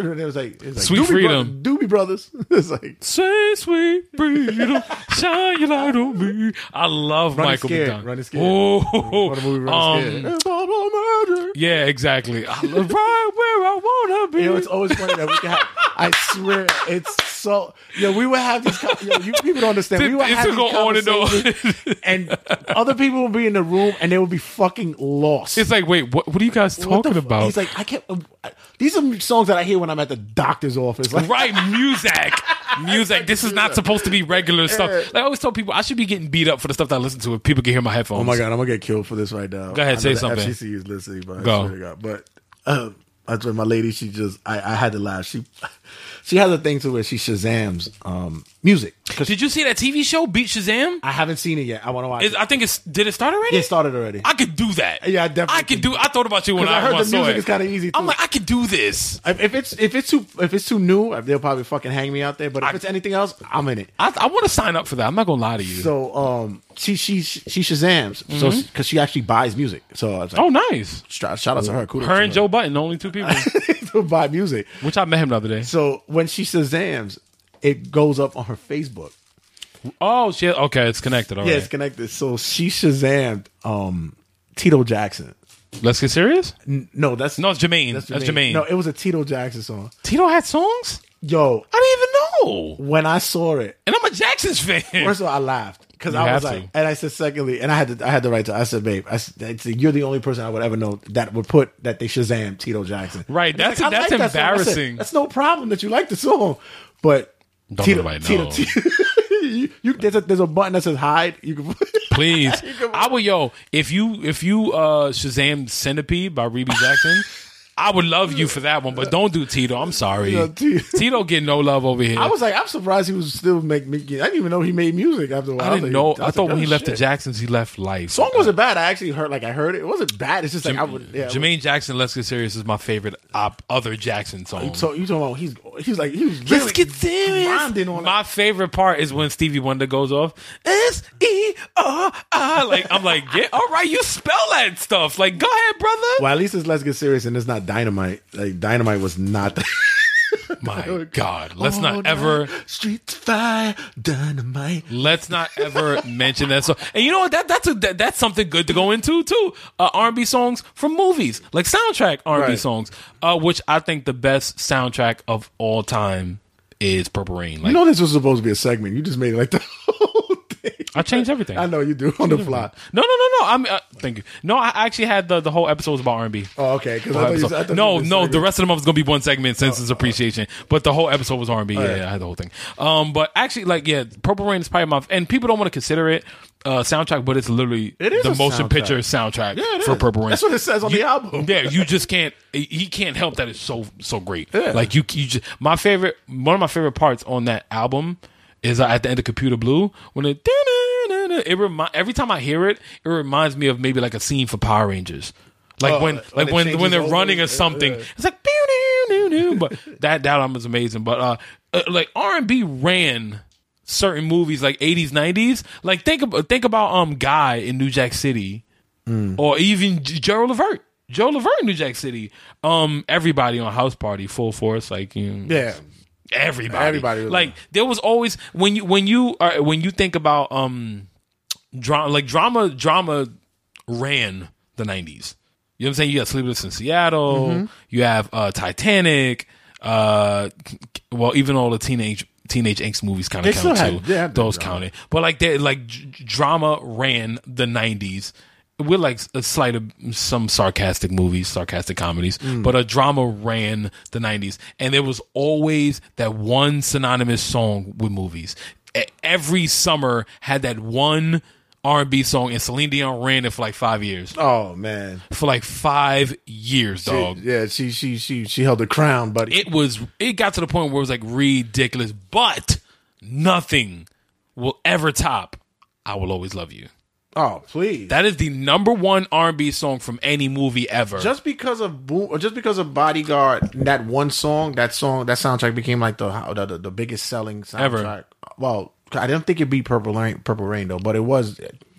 and it was like, it was like Sweet Doobie Freedom. Bro- Doobie Brothers. it's like Say sweet freedom, shine your light on me. I love Running Michael Scared, McDonald. Running Scared. Oh, what a movie, Running um, Scared. Yeah, exactly. I love right where I wanna be. You know, it's always funny that we can have. I swear, it's so. Yo, we would have these. Yo, you people don't understand. We would have these go on and on. conversations, and other people would be in the room, and they would be fucking lost. It's like, wait, what? What are you guys What talking about? He's like, I can't. these are songs that I hear when I'm at the doctor's office. Like, Right, music, music. This is not supposed to be regular stuff. Like I always tell people, I should be getting beat up for the stuff that I listen to if people can hear my headphones. Oh my god, I'm gonna get killed for this right now. Go ahead, I say something. FCC is listening, but I Go. swear to God. But um, that's when my lady, she just, I, I had to laugh. She, she has a thing to where she shazams um music. Did you see that TV show Beat Shazam? I haven't seen it yet. I want to watch it. I think it's did it start already? It started already. I could do that. Yeah, I definitely I could do. I thought about you when I, I heard the music it. is kinda easy, I'm like, I could do this. If if it's if it's too if it's too new, they'll probably fucking hang me out there. But if I- it's anything else, I'm in it. I, I want to sign up for that. I'm not gonna lie to you. So um, she she she shazams. So because she actually buys music. So I was like, oh, nice. shout, shout out to her. Kudos Her to and Joe Budden, the only two people. to buy music. Which I met him the other day. So when she shazams, it goes up on her Facebook. Oh shit. Okay, it's connected. All Yeah, it's connected. So she shazammed um Tito Jackson. Let's get serious. N- no, that's No, it's Jermaine. That's Jermaine. No, it was a Tito Jackson song. Tito had songs. Yo, I didn't even know. when I saw it, And I'm a Jackson's fan. first of all, I laughed because I was like, to. and I said secondly, and I had to, I had the right to. I said, babe, I said, you're the only person I would ever know that would put that they Shazam Tito Jackson. Right, And it's that's- I that's that song. Said, embarrassing. that's no problem that you like the song, but Don't Tito, nobody Tito. Tito, you, you, there's a there's a button that says hide. You can. Please, can- I would yo if you if you uh Shazam Centipede by Rebbie Jackson. I would love you for that one, but don't do Tito. I'm sorry. Yeah, Tito. Tito get no love over here. I was like, I'm surprised he was still make me. I didn't even know he made music after a while. I didn't was know. like, I thought when he good left the. Jacksons, he left life. song wasn't bad. I actually heard like I heard it. It wasn't bad. It's just like I would. Yeah, Jermaine Jackson, Let's Get Serious is my favorite op- other Jackson song. So you talking about he's he's like he was Let's really get serious. grinding on My favorite part is when Stevie Wonder goes off. S E R I. Like I'm like, yeah, all right, you spell that stuff. Like, go ahead, brother. Well, at least it's let's get serious, and it's not dynamite. Like dynamite was not. My God, let's All not ever. streets fire dynamite. Let's not ever mention that song. And you know what? That that's a, that, that's something good to go into too. Uh, R&B songs from movies, like soundtrack R&B Right. songs, uh, which I think the best soundtrack of all time is Purple Rain. Like You know this was supposed to be a segment. You just made it like the. I changed everything. I know you do on the fly. No, no, no, no. I'm uh, thank you. No, I actually had the the whole episode was about R&B. Oh, okay. Because Whole episode. No, no. The rest of the month is gonna be one segment since Oh, it's appreciation. But the whole episode was R and B. Yeah, right. I had the whole thing. Um, but actually, like, yeah, Purple Rain is probably my and people don't want to consider it uh soundtrack, but it's literally It is the motion soundtrack. picture soundtrack Yeah, for. Purple Rain. That's what it says on the album. Yeah, you just can't. He can't help that it's so so great. Yeah. Like you, you just my favorite. One of my favorite parts on that album is uh, at the end of Computer Blue when it. It remind every time I hear it, it reminds me of maybe like a scene for Power Rangers, like Oh, when like when when they're running or something. yeah. It's like but that that album is amazing. But uh, uh like R and B ran certain movies like 80s 90s like think about think about um guy in new jack city or even Joe Levert. Joe Levert in New Jack City. Um, everybody on House Party, full force, like you know, Yeah. Everybody, Everybody was like there was always when you when you are when you think about um drama like drama drama ran the nineties. You know what I'm saying? You got Sleepless in Seattle. Mm-hmm. You have uh Titanic. Uh, well, even all the teenage teenage angst movies kind of count too. had Those counted, but like they like d- drama ran the '90s with like a slight of some sarcastic movies, sarcastic comedies, Mm. but a drama ran the '90s, and there was always that one synonymous song with movies. Every summer had that one R&B song, and Celine Dion ran it for like five years. Oh man. For like five years, She- dog. yeah. She she she she held the crown, buddy. It was. It got to the point where it was like ridiculous, but nothing will ever top. I will always love you. Oh please. That is the number one R&B song from any movie ever. just because of boom, or just because of Bodyguard, that one song, that song, that soundtrack became like the the, the, the biggest selling soundtrack. Ever. Well, I didn't think it beat Purple Rain, Purple Rain though, but it was.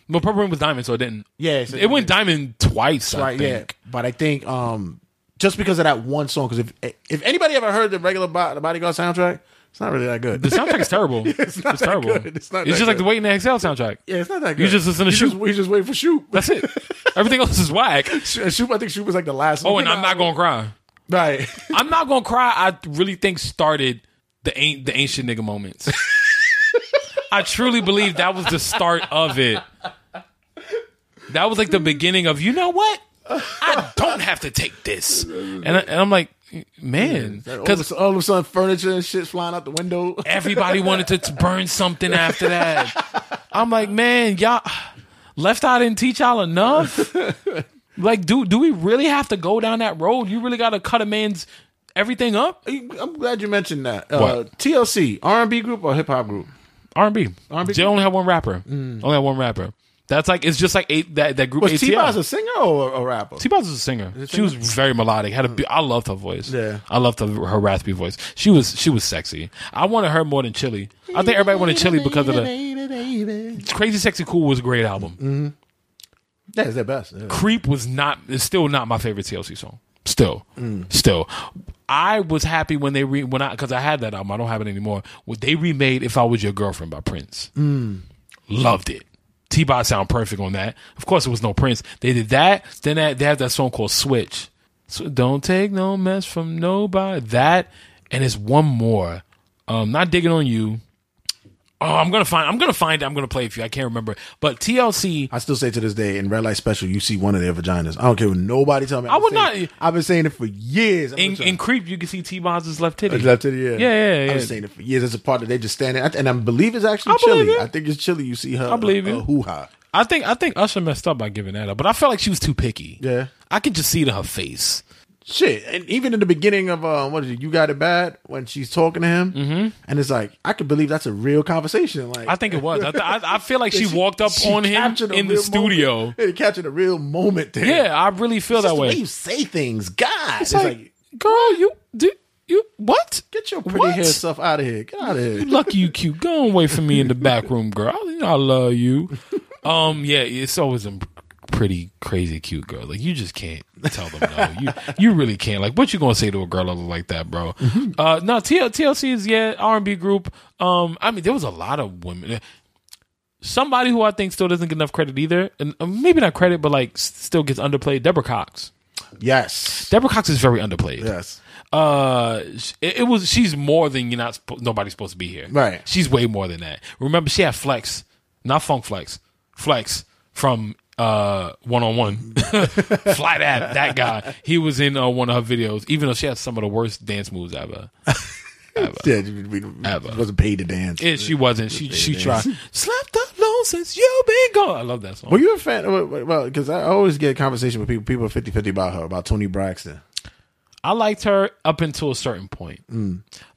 but Purple Rain was diamond, so it didn't. Yeah, it's- it went diamond twice. I Right, yeah. think. But I think um just because of that one song, because if if anybody ever heard the regular Bo- the Bodyguard soundtrack, it's not really that good. The soundtrack is terrible. it's not that terrible. good. It's not It's just like good. the Waiting to Exhale soundtrack. yeah, it's not that good. You just listen to you Shoot. Just, we just wait for Shoot. That's it. Everything else is whack. Shoot, I think Shoot was like the last. Oh, and I'm not gonna cry. Right. I'm not gonna cry. I really think started the ain't the ancient nigga moments. I truly believe that was the start of it. That was like the beginning of you know what? I don't have to take this, and, I, and I'm like, man, Because all of a sudden furniture and shit flying out the window. everybody wanted to t- burn something after that. I'm like, man, y'all left out didn't teach y'all enough. Like, do do we really have to go down that road? You really got to cut a man's everything up? I'm glad you mentioned that. Uh? TLC, R&B group or hip hop group? R&B. R&B? They only have one rapper. Only have one rapper. That's like it's just like eight that that group Was T-Boz a singer or a rapper? T-Boz is a singer. She was very melodic. Had a mm. be- I loved her voice. Yeah. I loved her, her raspy voice. She was she was sexy. I wanted her more than Chilli. I think everybody wanted Chilli because of the Crazy Sexy Cool was a great album. Mhm. That is their best. yeah. Creep was not is still not my favorite TLC song. Still, mm. still, I was happy when they re when I because I had that album. I don't have it anymore. When they remade "If I Was Your Girlfriend" by Prince, mm. loved it. T-Boz sound perfect on that. Of course, it was no Prince. They did that. Then that, they have that song called "Switch." So don't take no mess from nobody. That and it's one more. Um, not digging on you. Oh, I'm gonna find. I'm gonna find. it. I'm gonna play for you. I can't remember. But TLC. I still say to this day in Red Light Special, you see one of their vaginas. I don't care what nobody tell me. I I've would saying- not- I've been saying it for years. I'm In, in Creep, you can see T-Boz's left titty. left the yeah. Yeah, yeah, yeah. I've been saying it for years. It's a part that they just stand in, and I believe it's actually I Chilli. it. I think it's Chilli. You see her. I believe uh, it. Hoo ha. I think I think Usher messed up by giving that up, but I felt like she was too picky. Yeah. I could just see it in her face. Shit, and even in the beginning of uh, what is it? You got it bad when she's talking to him, mm-hmm. and it's like I could believe that's a real conversation. Like I think it was. I, th- I, I feel like she, She- walked up she on him in the studio. captured a real moment there. Yeah, I really feel It's that way. way you say things, God. It's like, girl, you do you what? get your pretty What? hair stuff out of here. Get out of here. Lucky you cute. Go away from me in the back room, girl. You know I love you. Um, yeah, it's always a pretty crazy cute girl. Like you just can't tell them no. You you really can't. Like what you gonna say to a girl like that, bro? Uh, no, TL, TLC is yeah R and B group. Um, I mean there was a lot of women. Somebody who I think still doesn't get enough credit either, and uh, maybe not credit, but like still gets underplayed. Deborah Cox. Yes. Deborah Cox is very underplayed. Yes. Uh, it, it was. She's more than you're not. Nobody's supposed to be here. Right. She's way more than that. Remember, she had Flex, not Funk Flex, Flex from uh one on one. Flat at that guy. He was in uh, one of her videos, even though she had some of the worst dance moves ever. Yeah, we, Ever. wasn't paid to dance. It, she wasn't. She she tried. Slept alone since you been gone. I love that song. Were you a fan? Well, because I always get conversation with people. People are 50-50 about her, about Toni Braxton. I liked her up until a certain point.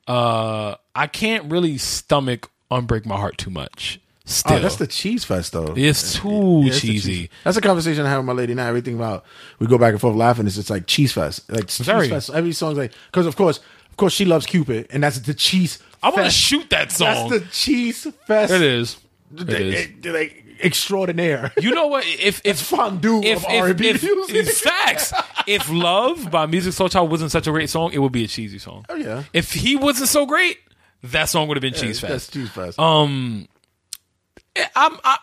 Uh, I can't really stomach "Unbreak My Heart" too much. Still, Oh, that's the cheese fest, though. It's too Yeah, it's cheesy. cheese- That's a conversation I have with my lady now. Everything about we go back and forth laughing. It's just like cheese fest, like cheese fest. Every song's like because of course, of course, she loves Cupid, and that's the cheese. I want to shoot that song. That's the cheese fest. it is. It They- is. like extraordinaire. You know what? If if fondue of R&B if, music. if facts, if "Love" by Musiq Soulchild wasn't such a great song, it would be a cheesy song. Oh, yeah. If he wasn't so great, that song would have been cheese Fest. That's fest. cheese fest. Um, I'm. I,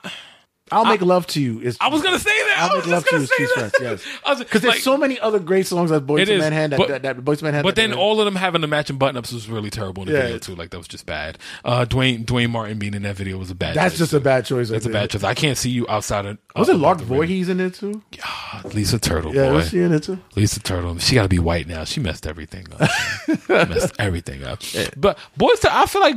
I'll make love to you. Is I was gonna say that. I'll I make was love just to gonna you. say is cheese that. fest. Yes. I Because there's like- so many other great songs that Boyz II had. That, but- that, that Boyz II Men had. But then all of them having the matching button ups was really terrible in the Yeah. video too. Like that was just bad. Uh, Duane Duane Martin being in that video was a bad. Choice. That's choice, just too. a bad choice. That's a bad choice. I can't see you outside of. Was uh, it Lark. Voorhies in it too? Lisa Turtle, Yeah, boy. was she in it too? Lisa Turtle. She got to be white now. She messed everything up. messed everything up. But boys, to, I feel like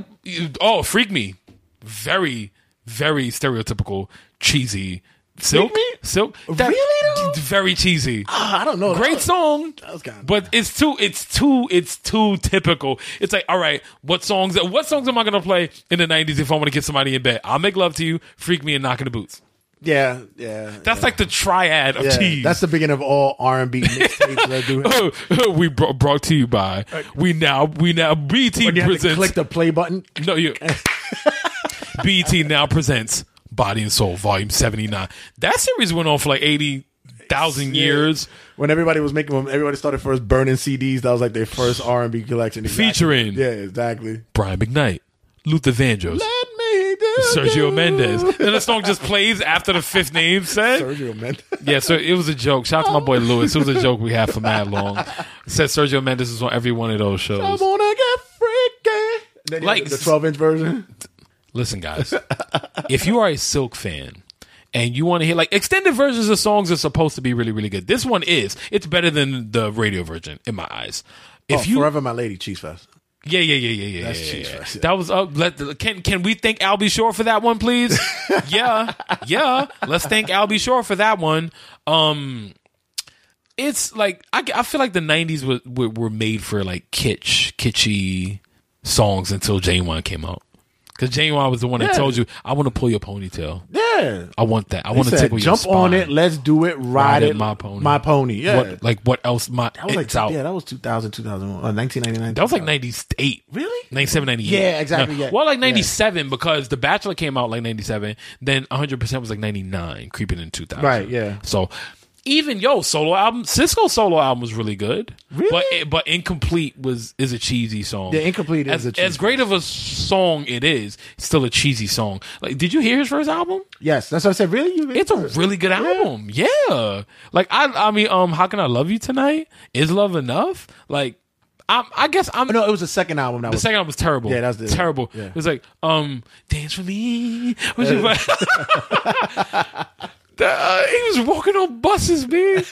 oh, freak me. Very, very stereotypical, cheesy. Silk, Me? silk. That- Really, though? Very cheesy. Ah, I don't know. Great song, was kinda- but it's too, it's too, it's too typical. It's like, all right, what songs, what songs am I gonna play in the '90s if I want to get somebody in bed? I'll make love to you, freak me, and knock in the boots. Yeah, yeah. That's like the triad of yeah. cheese. That's the beginning of all R and B mixtapes we brought, brought to you by we now we now BT When you have to presents click the play button. no you BT now presents Body and Soul Volume seventy nine. That series went on for like eighty thousand years, When everybody was making, when everybody started first burning CDs. That was like their first R and B collection. Exactly. Featuring- Yeah, exactly. Brian McKnight, Luther Vandross, Let me do Sergio you. Mendes. Then the song just plays after the fifth name said. Sergio Mendes. Yeah, so it was a joke. Shout out to my boy Lewis. It was a joke we had for mad long. It said Sergio Mendes is on every one of those shows. I wanna get freaky. Then Like- like the twelve inch version. Listen, guys, if you are a Silk fan and you want to hear like extended versions of songs are supposed to be really, really good. This one is. It's better than the radio version in my eyes. If oh, you, Forever My Lady, Cheese Fest. yeah, yeah, yeah, yeah, yeah, That's yeah, cheese yeah, fest, yeah. That was up. Let can can we thank Al B. Sure! for that one, please? yeah, yeah. Let's thank Al B. Sure! for that one. Um, it's like I, I feel like the '90s were, were were made for like kitsch, kitschy songs until Ginuwine came out. Because Ginuwine was the one that Yeah. told you, "I want to pull your ponytail. Yeah. I want that. I He want to said, tickle your jump on it. Let's do it. Ride, it. my pony. My pony. Yeah. What, like what else? My that was like it's out. yeah. That was 2000, 2001, uh, 1999. That was like 98. Really? 97, 98. Yeah, exactly, yeah. Well, like Yeah. 97 because The Bachelor came out like 97. Then 100% was like 99, creeping in 2000. Right, yeah. So even, yo, solo album, Sisqo solo album was really good. Really? But, but Incomplete was is a cheesy song. Yeah, Incomplete is as, a cheesy As great of a song it is, it's still a cheesy song. Like, did you hear his first album? Yes, that's what I said. Really? You It's a really good album. Yeah. Like I I mean, um, How Can I Love You Tonight? Is Love Enough? Like I'm, I guess I'm. No, it was the second album. That was. The was second album was terrible. Yeah, that's the- terrible. yeah. It was like, um, dance for me. Which is like, The, uh, he was walking on buses, man.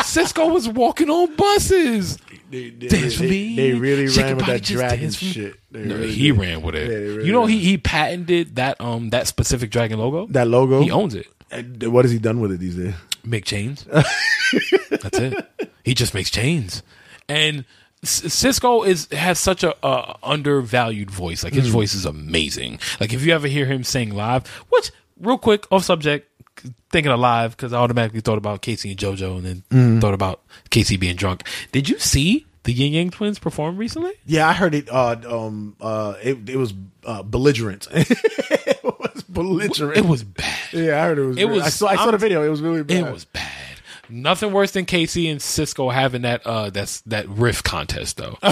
Sisqo was walking on buses. they, they, Dance for they- me. They really Shake ran with that dragon dance for me. shit. They No, really he did. ran with it. Yeah, really you know, did. he he patented that um that specific dragon logo. that logo. he owns it. And what has he done with it these days? Make chains. That's it. He just makes chains. And Sisqo is has such a, uh, undervalued voice. Like his Mm. voice is amazing. Like if you ever hear him sing live, which real quick off subject, thinking alive because I automatically thought about K-Ci and JoJo, and then Mm. thought about K-Ci being drunk. Did you see the Yin Yang Twins perform recently? Yeah, I heard it. Uh, um, uh, it, it was uh, belligerent. it was belligerent. It was bad. Yeah, I heard it was. It really- was- I saw. I saw the video. It was really bad. It was bad. Nothing worse than K-Ci and Sisqo having that uh that's that riff contest though.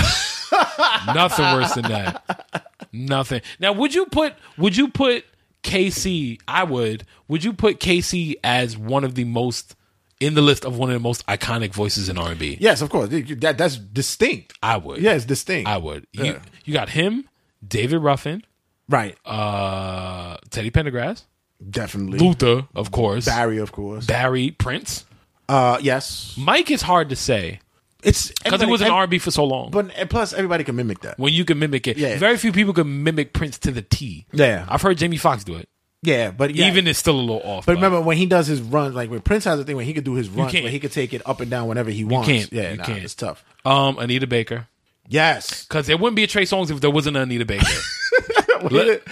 Nothing worse than that. Nothing. Now would you put would you put K-Ci I would would you put K-Ci as one of the most in the list of one of the most iconic voices in R&B? Yes, of course. That that's distinct. I would. Yeah, it's distinct. I would. You Yeah. you got him, David Ruffin, Right. uh Teddy Pendergrass, Definitely. Luther, of course. Barry, of course. Barry Prince. Uh, yes. Mike is hard to say It's because it was an everybody- R&B for so long. But and plus, everybody can mimic that. when you can mimic it. Yeah. Very few people can mimic Prince to the T. Yeah. I've heard Jamie Foxx do it. Yeah, but yeah. Even it's still a little off. But remember when he does his runs, like when Prince has a thing where he could do his runs, can't. where he could take it up and down whenever he wants. can't. Yeah, You nah, can't. it's tough. um, Anita Baker. Yes. Because there wouldn't be a Trey Songz if there wasn't an Anita Baker. wait,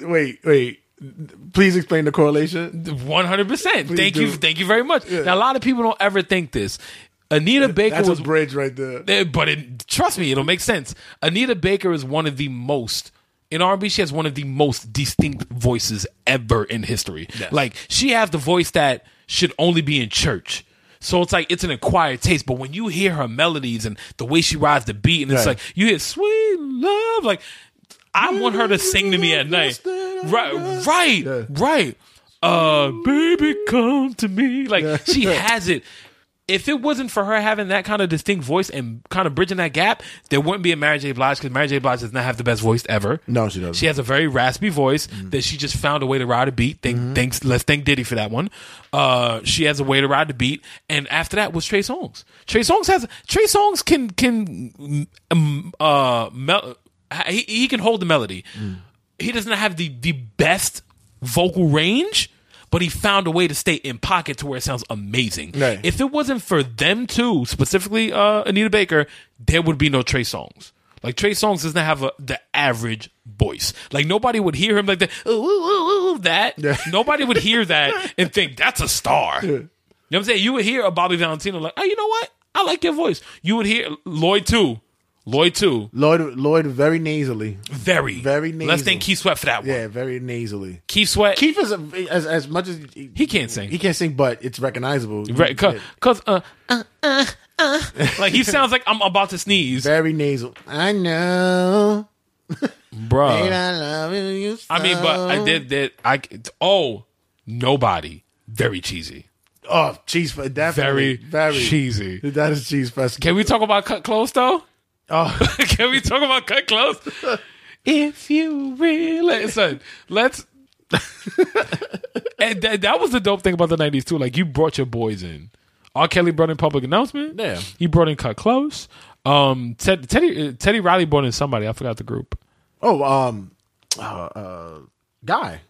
wait, wait. Please explain the correlation. One hundred percent. Thank you. do. Thank you very much. Now a lot of people don't ever think this. Anita Baker That's was a bridge right there. Eh, but it, trust me, it'll make sense. Anita Baker is one of the most in R&B. She has one of the most distinct voices ever in history. Like she has the voice that should only be in church. So it's like it's an acquired taste. But when you hear her melodies and the way she rides the beat, and it's Right. like you hear "Sweet Love," like I want her to sing to me at night. Right, right, right. Uh, baby, come to me. Like she has it if it wasn't for her having that kind of distinct voice and kind of bridging that gap, there wouldn't be a Mary J. Blige because Mary J. Blige does not have the best voice ever. No, she doesn't. She has a very raspy voice Mm-hmm. that she just found a way to ride a beat. Thank, Thanks, let's thank Diddy for that one. Uh, she has a way to ride the beat, and after that was Trey Songz. Trey Songz has Trey Songz can can um, uh mel- he, he can hold the melody. Mm. He doesn't have the the best vocal range. But he found a way to stay in pocket to where it sounds amazing. Right. If it wasn't for them two, specifically uh, Anita Baker, there would be no Trey Songz. Like Trey Songz doesn't have a, the average voice. Like nobody would hear him like that. Ooh, ooh, ooh, that. Yeah. Nobody would hear that and think that's a star. You know what I'm saying? You would hear a Bobby Valentino like, oh, you know what? I like your voice. You would hear Lloyd too. Lloyd too. Lloyd, Lloyd, very nasally. Very, Very nasally. Let's thank Keith Sweat for that one. Yeah, very nasally. Keith Sweat. Keith is a, as as much as he, he can't sing. he can't sing, but it's recognizable. Right, cause, cause uh, uh, uh, uh, like he sounds like I'm about to sneeze, Very nasal. I know. Bruh. I you. I mean, but I did that. I oh, nobody. Very cheesy. Oh, cheese fest. Definitely. Very Very. cheesy. That is cheese fest. Can we talk about Kut Klose though? Oh, Can we talk about Kut Klose? if you really, son, let's. and that, that was the dope thing about the '90s too. Like you brought your boys in. R. Kelly brought in public announcement. Yeah. he brought in Kut Klose. Um, Ted, Teddy uh, Teddy Riley brought in somebody. I forgot the group. oh, um, uh, uh, guy.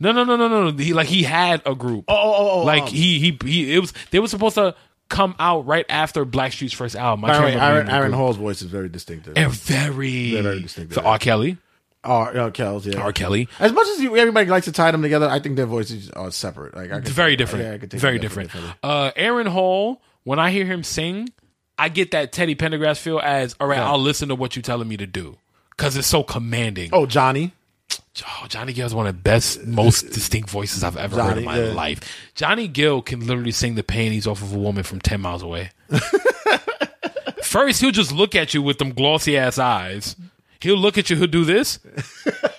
No, no, no, no, no. no. He like he had a group. Oh, oh, oh, oh like um, he he he. It was they were supposed to come out right after Blackstreet's first album. I By the way, Aaron, name of the Aaron. Hall's voice is very distinctive. and very very distinctive. For R. Kelly, R. Kells, yeah. R. Kelly, As much as you, everybody likes to tie them together, I think their voices are separate. Like I could, very different. Yeah, I could take very them different. differently. Uh, Aaron Hall. When I hear him sing, I get that Teddy Pendergrass feel as all right. I'll listen to what you're telling me to do because it's so commanding. Oh, Johnny. Oh, Johnny Gill is one of the best, most distinct voices I've ever heard in my yeah. life. Johnny Gill can literally sing the panties off of a woman from 10 miles away. First, he'll just look at you with them glossy ass eyes. He'll look at you, he'll do this,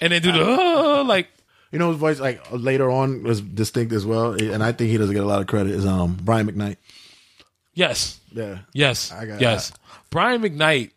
and then do the, oh, like, You know his voice like later on was distinct as well, and I think he doesn't get a lot of credit. Is um Brian McKnight. yes, Yeah, yes, I got- yes. Brian McKnight,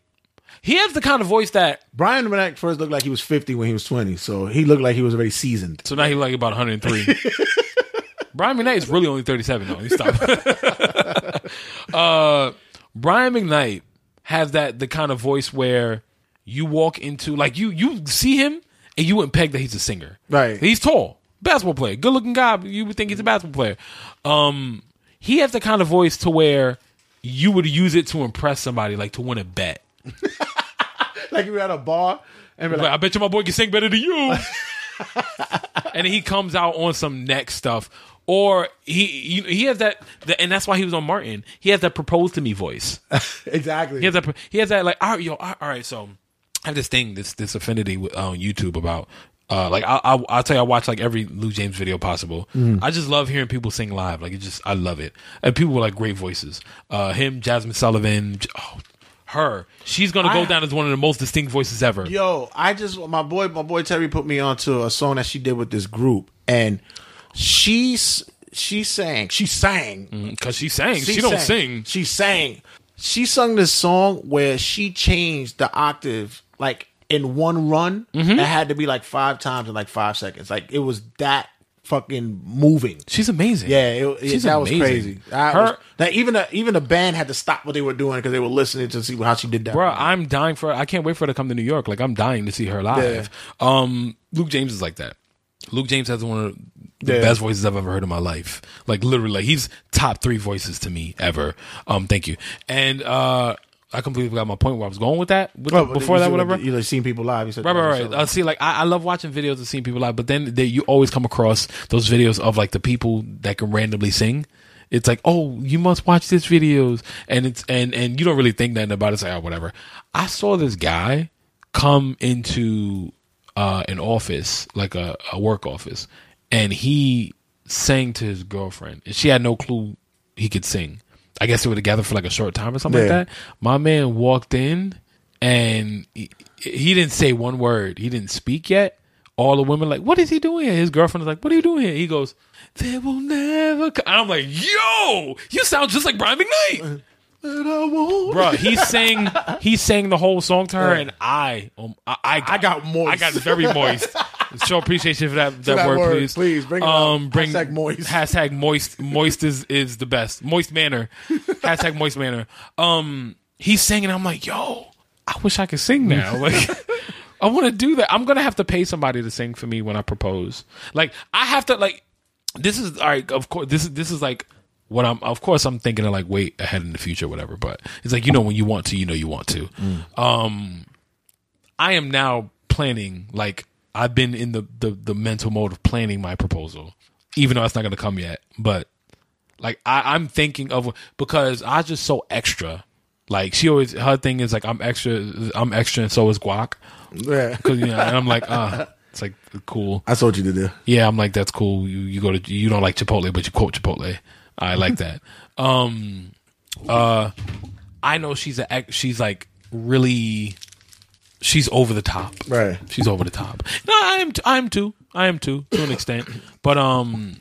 He has the kind of voice that. Brian McKnight first looked like he was 50 when he was 20, so he looked like he was already seasoned. So now he's like about 103. Brian McKnight is really only 37 though. You stop. uh, Brian McKnight has that the kind of voice where you walk into like you you see him and you wouldn't peg that he's a singer. Right. He's tall, basketball player, good looking guy. You would think he's a basketball player. Um, he has the kind of voice to where you would use it to impress somebody, like to win a bet. Like you were at a bar and be Like, I bet you my boy can sing better than you. and he comes out on some next stuff. Or he he, he has that, that, and that's why he was on Martin. He has that propose to me voice. exactly. He has that. He has that like, all right, yo, all right. So I have this thing, this this affinity with, on YouTube about. Uh, like I, I, I'll tell you, I watch like every Luke James video possible. I just love hearing people sing live. Like it just, I love it. And people with like great voices. Uh, him, Jazmine Sullivan, oh, her. She's gonna go I- down as one of the most distinct voices ever. Yo, I just my boy my boy Terry put me onto a song that she did with this group and she's she sang she sang Because she sang, she, don't sing. She sang. She sung this song where she changed the octave like in one run. Mm-hmm. It had to be like five times in like five seconds. Like it was that fucking moving. She's amazing. Yeah, it, it- She's that was crazy. That Her- was, that even the even the band had to stop what they were doing because they were listening to see how she did that. Bro, I'm dying for. I can't wait for her to come to New York. Like I'm dying to see her live. Um, Luke James is like that. Luke James has one of the Yeah. best voices I've ever heard in my life. Like literally, like he's top three voices to me ever. Um, thank you. And uh, I completely forgot my point where I was going with that. With Oh, the- before that, whatever. You like seen people live. You said Right, right, right. Uh, see, like I, I love watching videos of seeing people live, but then they, you always come across those videos of like the people that can randomly sing. It's like, oh, you must watch this videos, and it's and and you don't really think nothing about it. It's like, oh, whatever. I saw this guy come into uh, an office, like a, a work office, and he sang to his girlfriend, and she had no clue he could sing. I guess they were together for like a short time or something Yeah. like that. My man walked in and he, he didn't say one word. He didn't speak yet. All the women like, what is he doing here? His girlfriend is like, what are you doing here? He goes, they will never. Co-. I'm like, yo, you sound just like Brian McKnight, bro. He sang, he sang the whole song to her, and I, um, I, I got, I got moist. I got very moist. Show appreciation for that, that, that word, word, please. please, bring it um, up. bring Hashtag moist. Hashtag moist. Moist is is the best. Moist manner. hashtag moist manner. Um, he's singing. I'm like, yo, I wish I could sing now. Like, I want to do that. I'm gonna have to pay somebody to sing for me when I propose. Like, I have to like. This is all right. Of course, this is this is like what I'm. Of course, I'm thinking of like wait ahead in the future, whatever. But it's like you know when you want to, you know you want to. Um, I am now planning. Like I've been in the the the mental mode of planning my proposal, even though it's not going to come yet. But like I, I'm thinking of because I just so extra. Like she always her thing is like I'm extra. I'm extra, and so is Guac. Yeah. Cause you know, and I'm like, uh, it's like cool. I told you to do. Yeah, I'm like, that's cool. You you go to you don't like Chipotle, but you quote Chipotle. I like that. Um, uh, I know she's a she's like really, she's over the top. Right. She's over the top. No, I am. T- I am too. I am too to an extent. But um,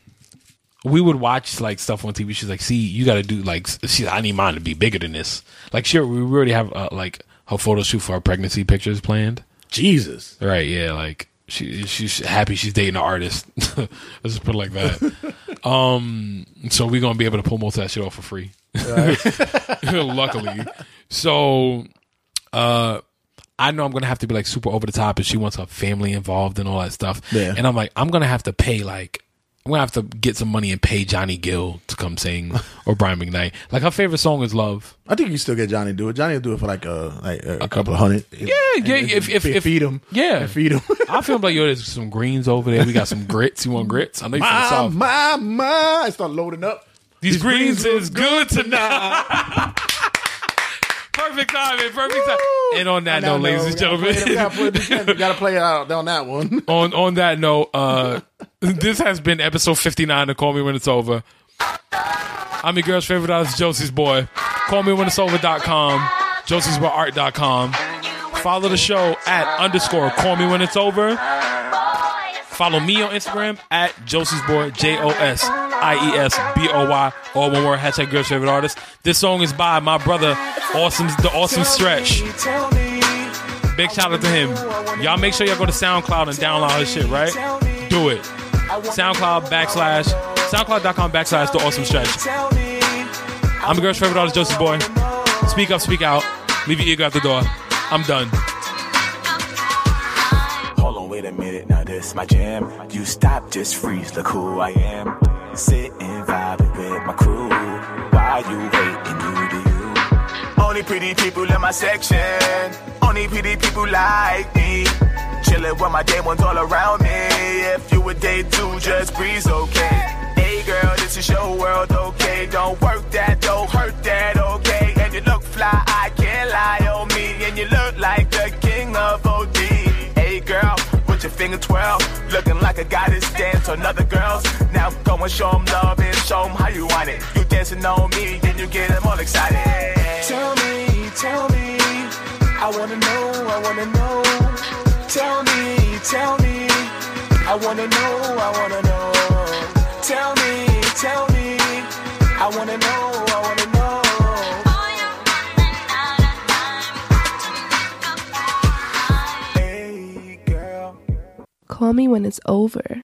we would watch like stuff on TV. She's like, see, you got to do like. She, I need mine to be bigger than this. Like, sure, we already have uh, like her photo shoot for her pregnancy pictures planned. Jesus. Right, yeah, like she she's happy she's dating an artist. Let's just put it like that. um, so we're gonna be able to pull most of that shit off for free. Luckily, so uh, I know I'm gonna have to be like super over the top, and she wants her family involved and all that stuff. Yeah. and I'm like, I'm gonna have to pay like. I'm gonna have to get some money and pay Johnny Gill to come sing or Brian McKnight. Like her favorite song is "Love." I think you still get Johnny to do it. Johnny will do it for like a like a, couple of hundred. Yeah, yeah. If if, if feed him, yeah, feed him. I feel like yo, there's some greens over there. We got some grits. You want grits? I know you from the my south. my my! I start loading up. These, greens, greens is good tonight. perfect timing, perfect time. And on that note, ladies and gentlemen, we gotta play, it- gotta play it out on that one. on on that note, uh, this has been episode 59 of Call Me When It's Over. I'm your girl's favorite artist, Josie's boy. callmewhenitsover.com, josiesboyart.com. Follow the show at underscore call me when it's over. Follow me on Instagram at Josie's boy, J O S I E S B O Y, all one word, hashtag girl's favorite artist. This song is by my brother, Awesome, the Awesome Stretch. Big shout out to him. Y'all make sure y'all go to SoundCloud and download his shit, right? Do it. SoundCloud backslash SoundCloud.com backslash the awesome stretch. I'm the girl's favorite artist, Joseph Boy. Speak up, speak out. Leave your ego at the door. I'm done. Wait a minute, now this my jam. You stop, just freeze, look who I am. Sitting, vibing with my crew. Why you waiting, you do you? Only pretty people in my section. Only pretty people like me. Chillin' with my day ones all around me. If you a day two, just breeze, okay. Hey girl, this is your world, okay. Don't work that, don't hurt that, okay. And you look fly, I can't lie on me. And you look like finger twirl, looking like a goddess dance on other girls. Now go and show 'em love and show 'em how you want it. You dancing on me, then you get 'em all excited. Tell me, tell me, I wanna know, I wanna know. Tell me, tell me, I wanna know, I wanna know. Tell me, tell me, I wanna know, Call me when it's over.